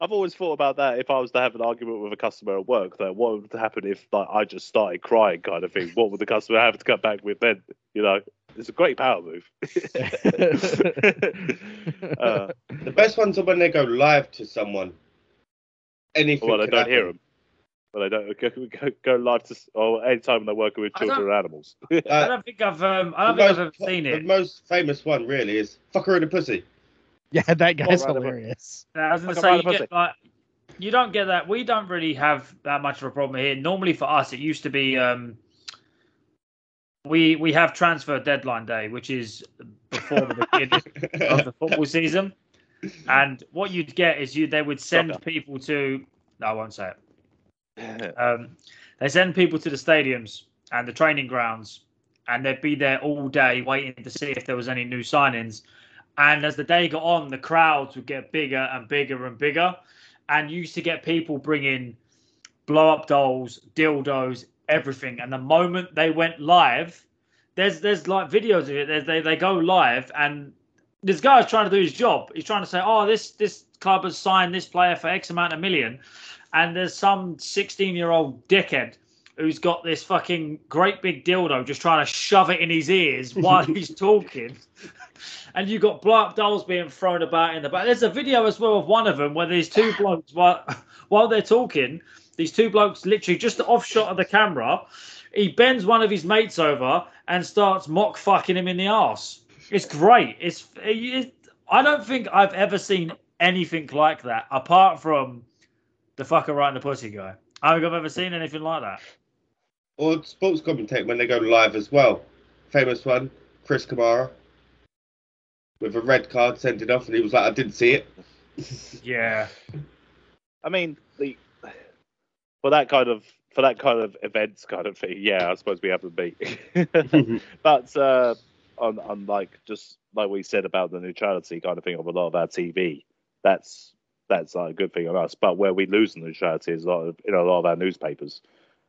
I've always thought about that if I was to have an argument with a customer at work, that what would happen if like I just started crying kind of thing? What would the customer have to come back with then? You know, it's a great power move. uh, The best ones are when they go live to someone. Anything. well, I don't hear them. But I don't go, go, go live to, s- or anytime they're working with children or animals. I Uh, don't think I've um, I don't the, think I've ever most, seen the it. most famous one really is "fucker in a pussy." yeah, that guy's Well, right, hilarious. I was going to say ride you get like you don't get that. We don't really have that much of a problem here. Normally for us, it used to be um, we we have transfer deadline day, which is before the beginning of the football season. And what you'd get is you they would send people to no, I won't say it. Um, they send people to the stadiums and the training grounds, and they'd be there all day waiting to see if there was any new signings. And as the day got on, the crowds would get bigger and bigger and bigger, and you used to get people bringing blow up dolls, dildos, everything. And the moment they went live, there's there's like videos of it. There's, they they go live, and this guy's trying to do his job. He's trying to say, "Oh, this this club has signed this player for X amount of million and there's some 16 year old dickhead who's got this fucking great big dildo just trying to shove it in his ears while he's talking. And you got up dolls being thrown about in the back. There's a video as well of one of them where these two blokes, while, while they're talking, these two blokes literally just off shot of the camera, he bends one of his mates over and starts mock fucking him in the ass. It's great. It's it, I don't think I've ever seen anything like that apart from the fucker right in the pussy guy. I don't think I've ever seen anything like that. Or sports commentate when they go live as well. Famous one, Chris Kamara. with a red card sent it off, and he was like, "I didn't see it." Yeah. I mean, the for that kind of for that kind of events kind of thing, yeah, I suppose we have to be. but uh, on on like just like we said about the neutrality kind of thing of a lot of our TV, that's that's like a good thing on us. But where we lose the neutrality is a lot of, in a lot of our newspapers.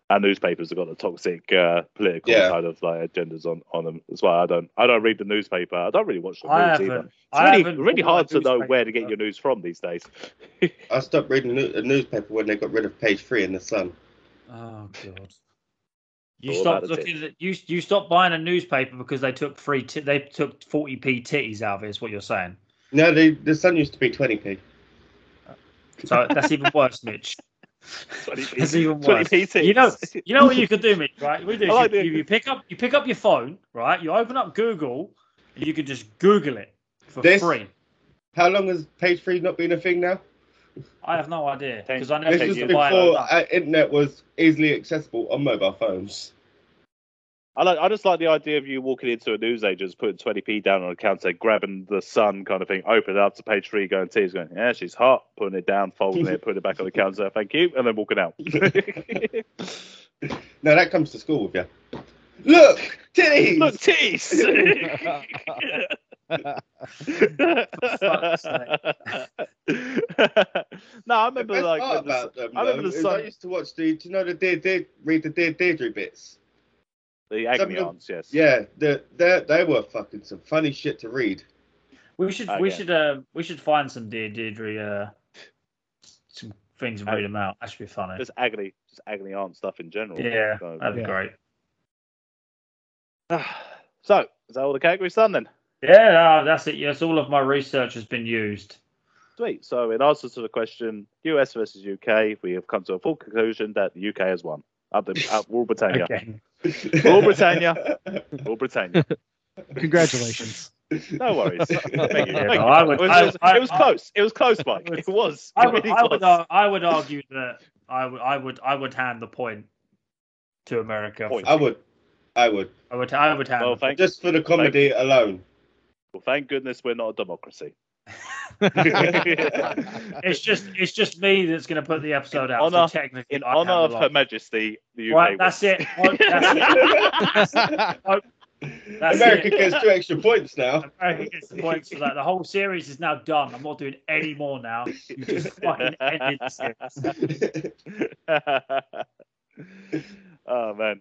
Our newspapers have got the toxic uh, political Yeah. kind of like agendas on, on them as well. I don't I don't read the newspaper. I don't really watch the I news either. It's I really, really hard to know where to get your news from these days. I stopped reading the the newspaper when they got rid of page three in the Sun. Oh god. You All stopped looking at you. You stopped buying a newspaper because they took free. T- they took forty p titties out of it. Is what you're saying? No, the the Sun used to be twenty p. So that's even worse, Mitch. 20p That's even 20 worse. PT. You know, you know what you could do, Mitch, right? We do. I like you, you, you pick up, you pick up your phone, right? You open up Google, and you can just Google it for This- free. How long has page three not been a thing now? I have no idea because I never This was to buy it before uh, internet was easily accessible on mobile phones. I like. I just like the idea of you walking into a newsagent, putting twenty p down on a counter, grabbing the sun kind of thing, open it up to page three, going tears, going, yeah, she's hot, putting it down, folding it, putting it back on the counter, thank you, and then walking out. No, that comes to school with you. Look, titties. Look, fuck's no, I The remember best like part the, about them, I remember though, the sun- I used to watch the. Do you know the Dear Dear read the Dear Deirdre bits? The some agony of aunts, yes. Yeah, the, they they were fucking some funny shit to read. We should, Okay. we should, uh, we should find some Dear Deirdre, uh, some things and read them out. That should be funny. Just agony, just agony aunt stuff in general. Yeah, So- that'd be Yeah. great. So, is that all the categories done then? Yeah, uh, that's it. Yes, all of my research has been used. Sweet. So, in answer to the question, US versus UK, we have come to a full conclusion that the UK has won. Up the up Rule Britannia. Okay. Rule Britannia. Rule Britannia. Congratulations. No worries. Thank you. Thank you. It was, I- it was, I- it was I- close. It was close, Mike. I would- It was. I It would, really I would, was. Uh, I would argue that I would, I would, I would hand the point to America. Point. I would, I would, I would, I would hand. Well, thank, just for the comedy alone. well, thank goodness we're not a democracy. It's just, it's just me that's going to put the episode out. Honor- so technically, In I honor of Her. Majesty, the UK. Right, that's it. That's it. That's America it. gets two extra points now. America gets the points for that. The whole series is now done. I'm not doing any more now. You just fucking ended the series. oh man.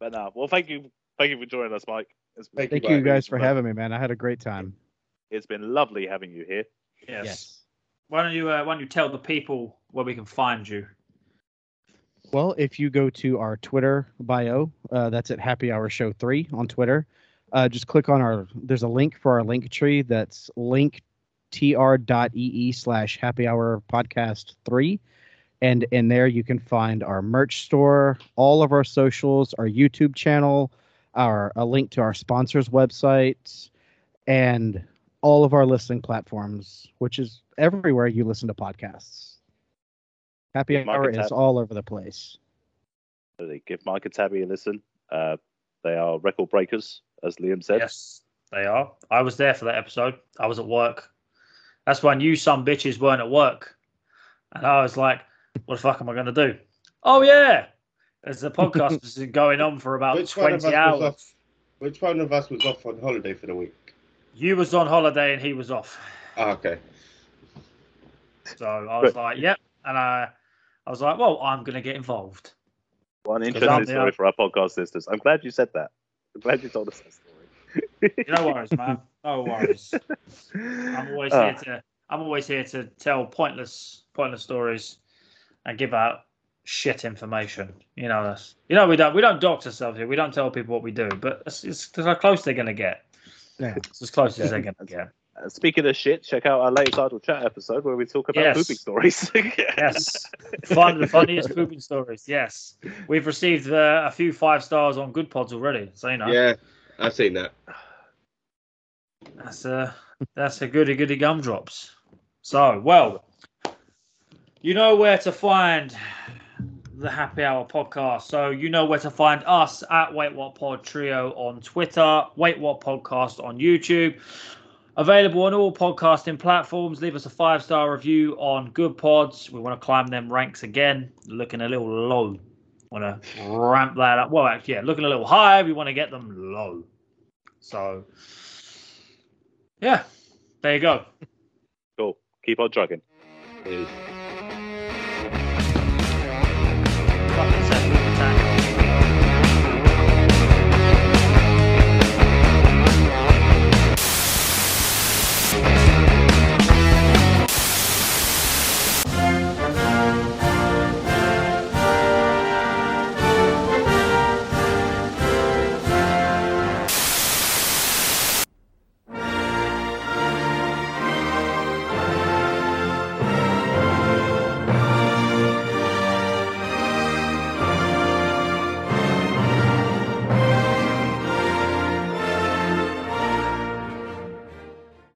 But no. Well, thank you, thank you for joining us, Mike. It's, Thank Thank you, you guys for having me, man. I had a great time. It's been lovely having you here. Yes. Why don't you, uh, why don't you tell the people where we can find you? Well, if you go to our Twitter bio, uh, that's at Happy Hour Show 3 on Twitter. Uh, just click on our, there's a link for our link tree that's linktr.ee slash happy hour podcast 3. And in there, you can find our merch store, all of our socials, our YouTube channel, our a link to our sponsors' websites, and all of our listening platforms, which is everywhere you listen to podcasts. Happy Market Hour tab. is all over the place. Really Give Mike and Tabby a listen. Uh, they are record breakers, as Liam said. Yes, they are. I was there for that episode. I was at work. That's when you some bitches weren't at work, and I was like, "What the fuck am I going to do?" Oh yeah, as the podcast was going on for about Which twenty hours. off? Which one of us was off on holiday for the week? You was on holiday and he was off. Ah, okay. So I was like, "Yep," and I, I was like, "Well, I'm going to get involved." One interesting the- story for our podcast listeners. I'm glad you said that. I'm glad you told us that story. No worries, man. No worries. I'm always Ah. here to I'm always here to tell pointless pointless stories and give out shit information. You know that's you know we don't we don't dox ourselves here. We don't tell people what we do, but it's, it's, it's how close they're gonna get. Yeah. It's as close as they're gonna get. Uh, speaking of shit, check out our latest idle chat episode where we talk about Yes. pooping stories. Yes, fun the funniest pooping stories. Yes, we've received uh, a few five stars on Good Pods already. So you know Yeah, I've seen that. that's a that's a goody goody gumdrops. So well, you know where to find the Happy Hour podcast. So you know where to find us at Wait What Pod Trio on Twitter, Wait What Podcast on YouTube. Available on all podcasting platforms. Leave us a five star review on Good Pods. We want to climb them ranks again. Looking a little low. Want to ramp that up. Well, actually, yeah, looking a little high. We want to get them low. So, yeah, there you go. Cool. Keep on trucking. Peace.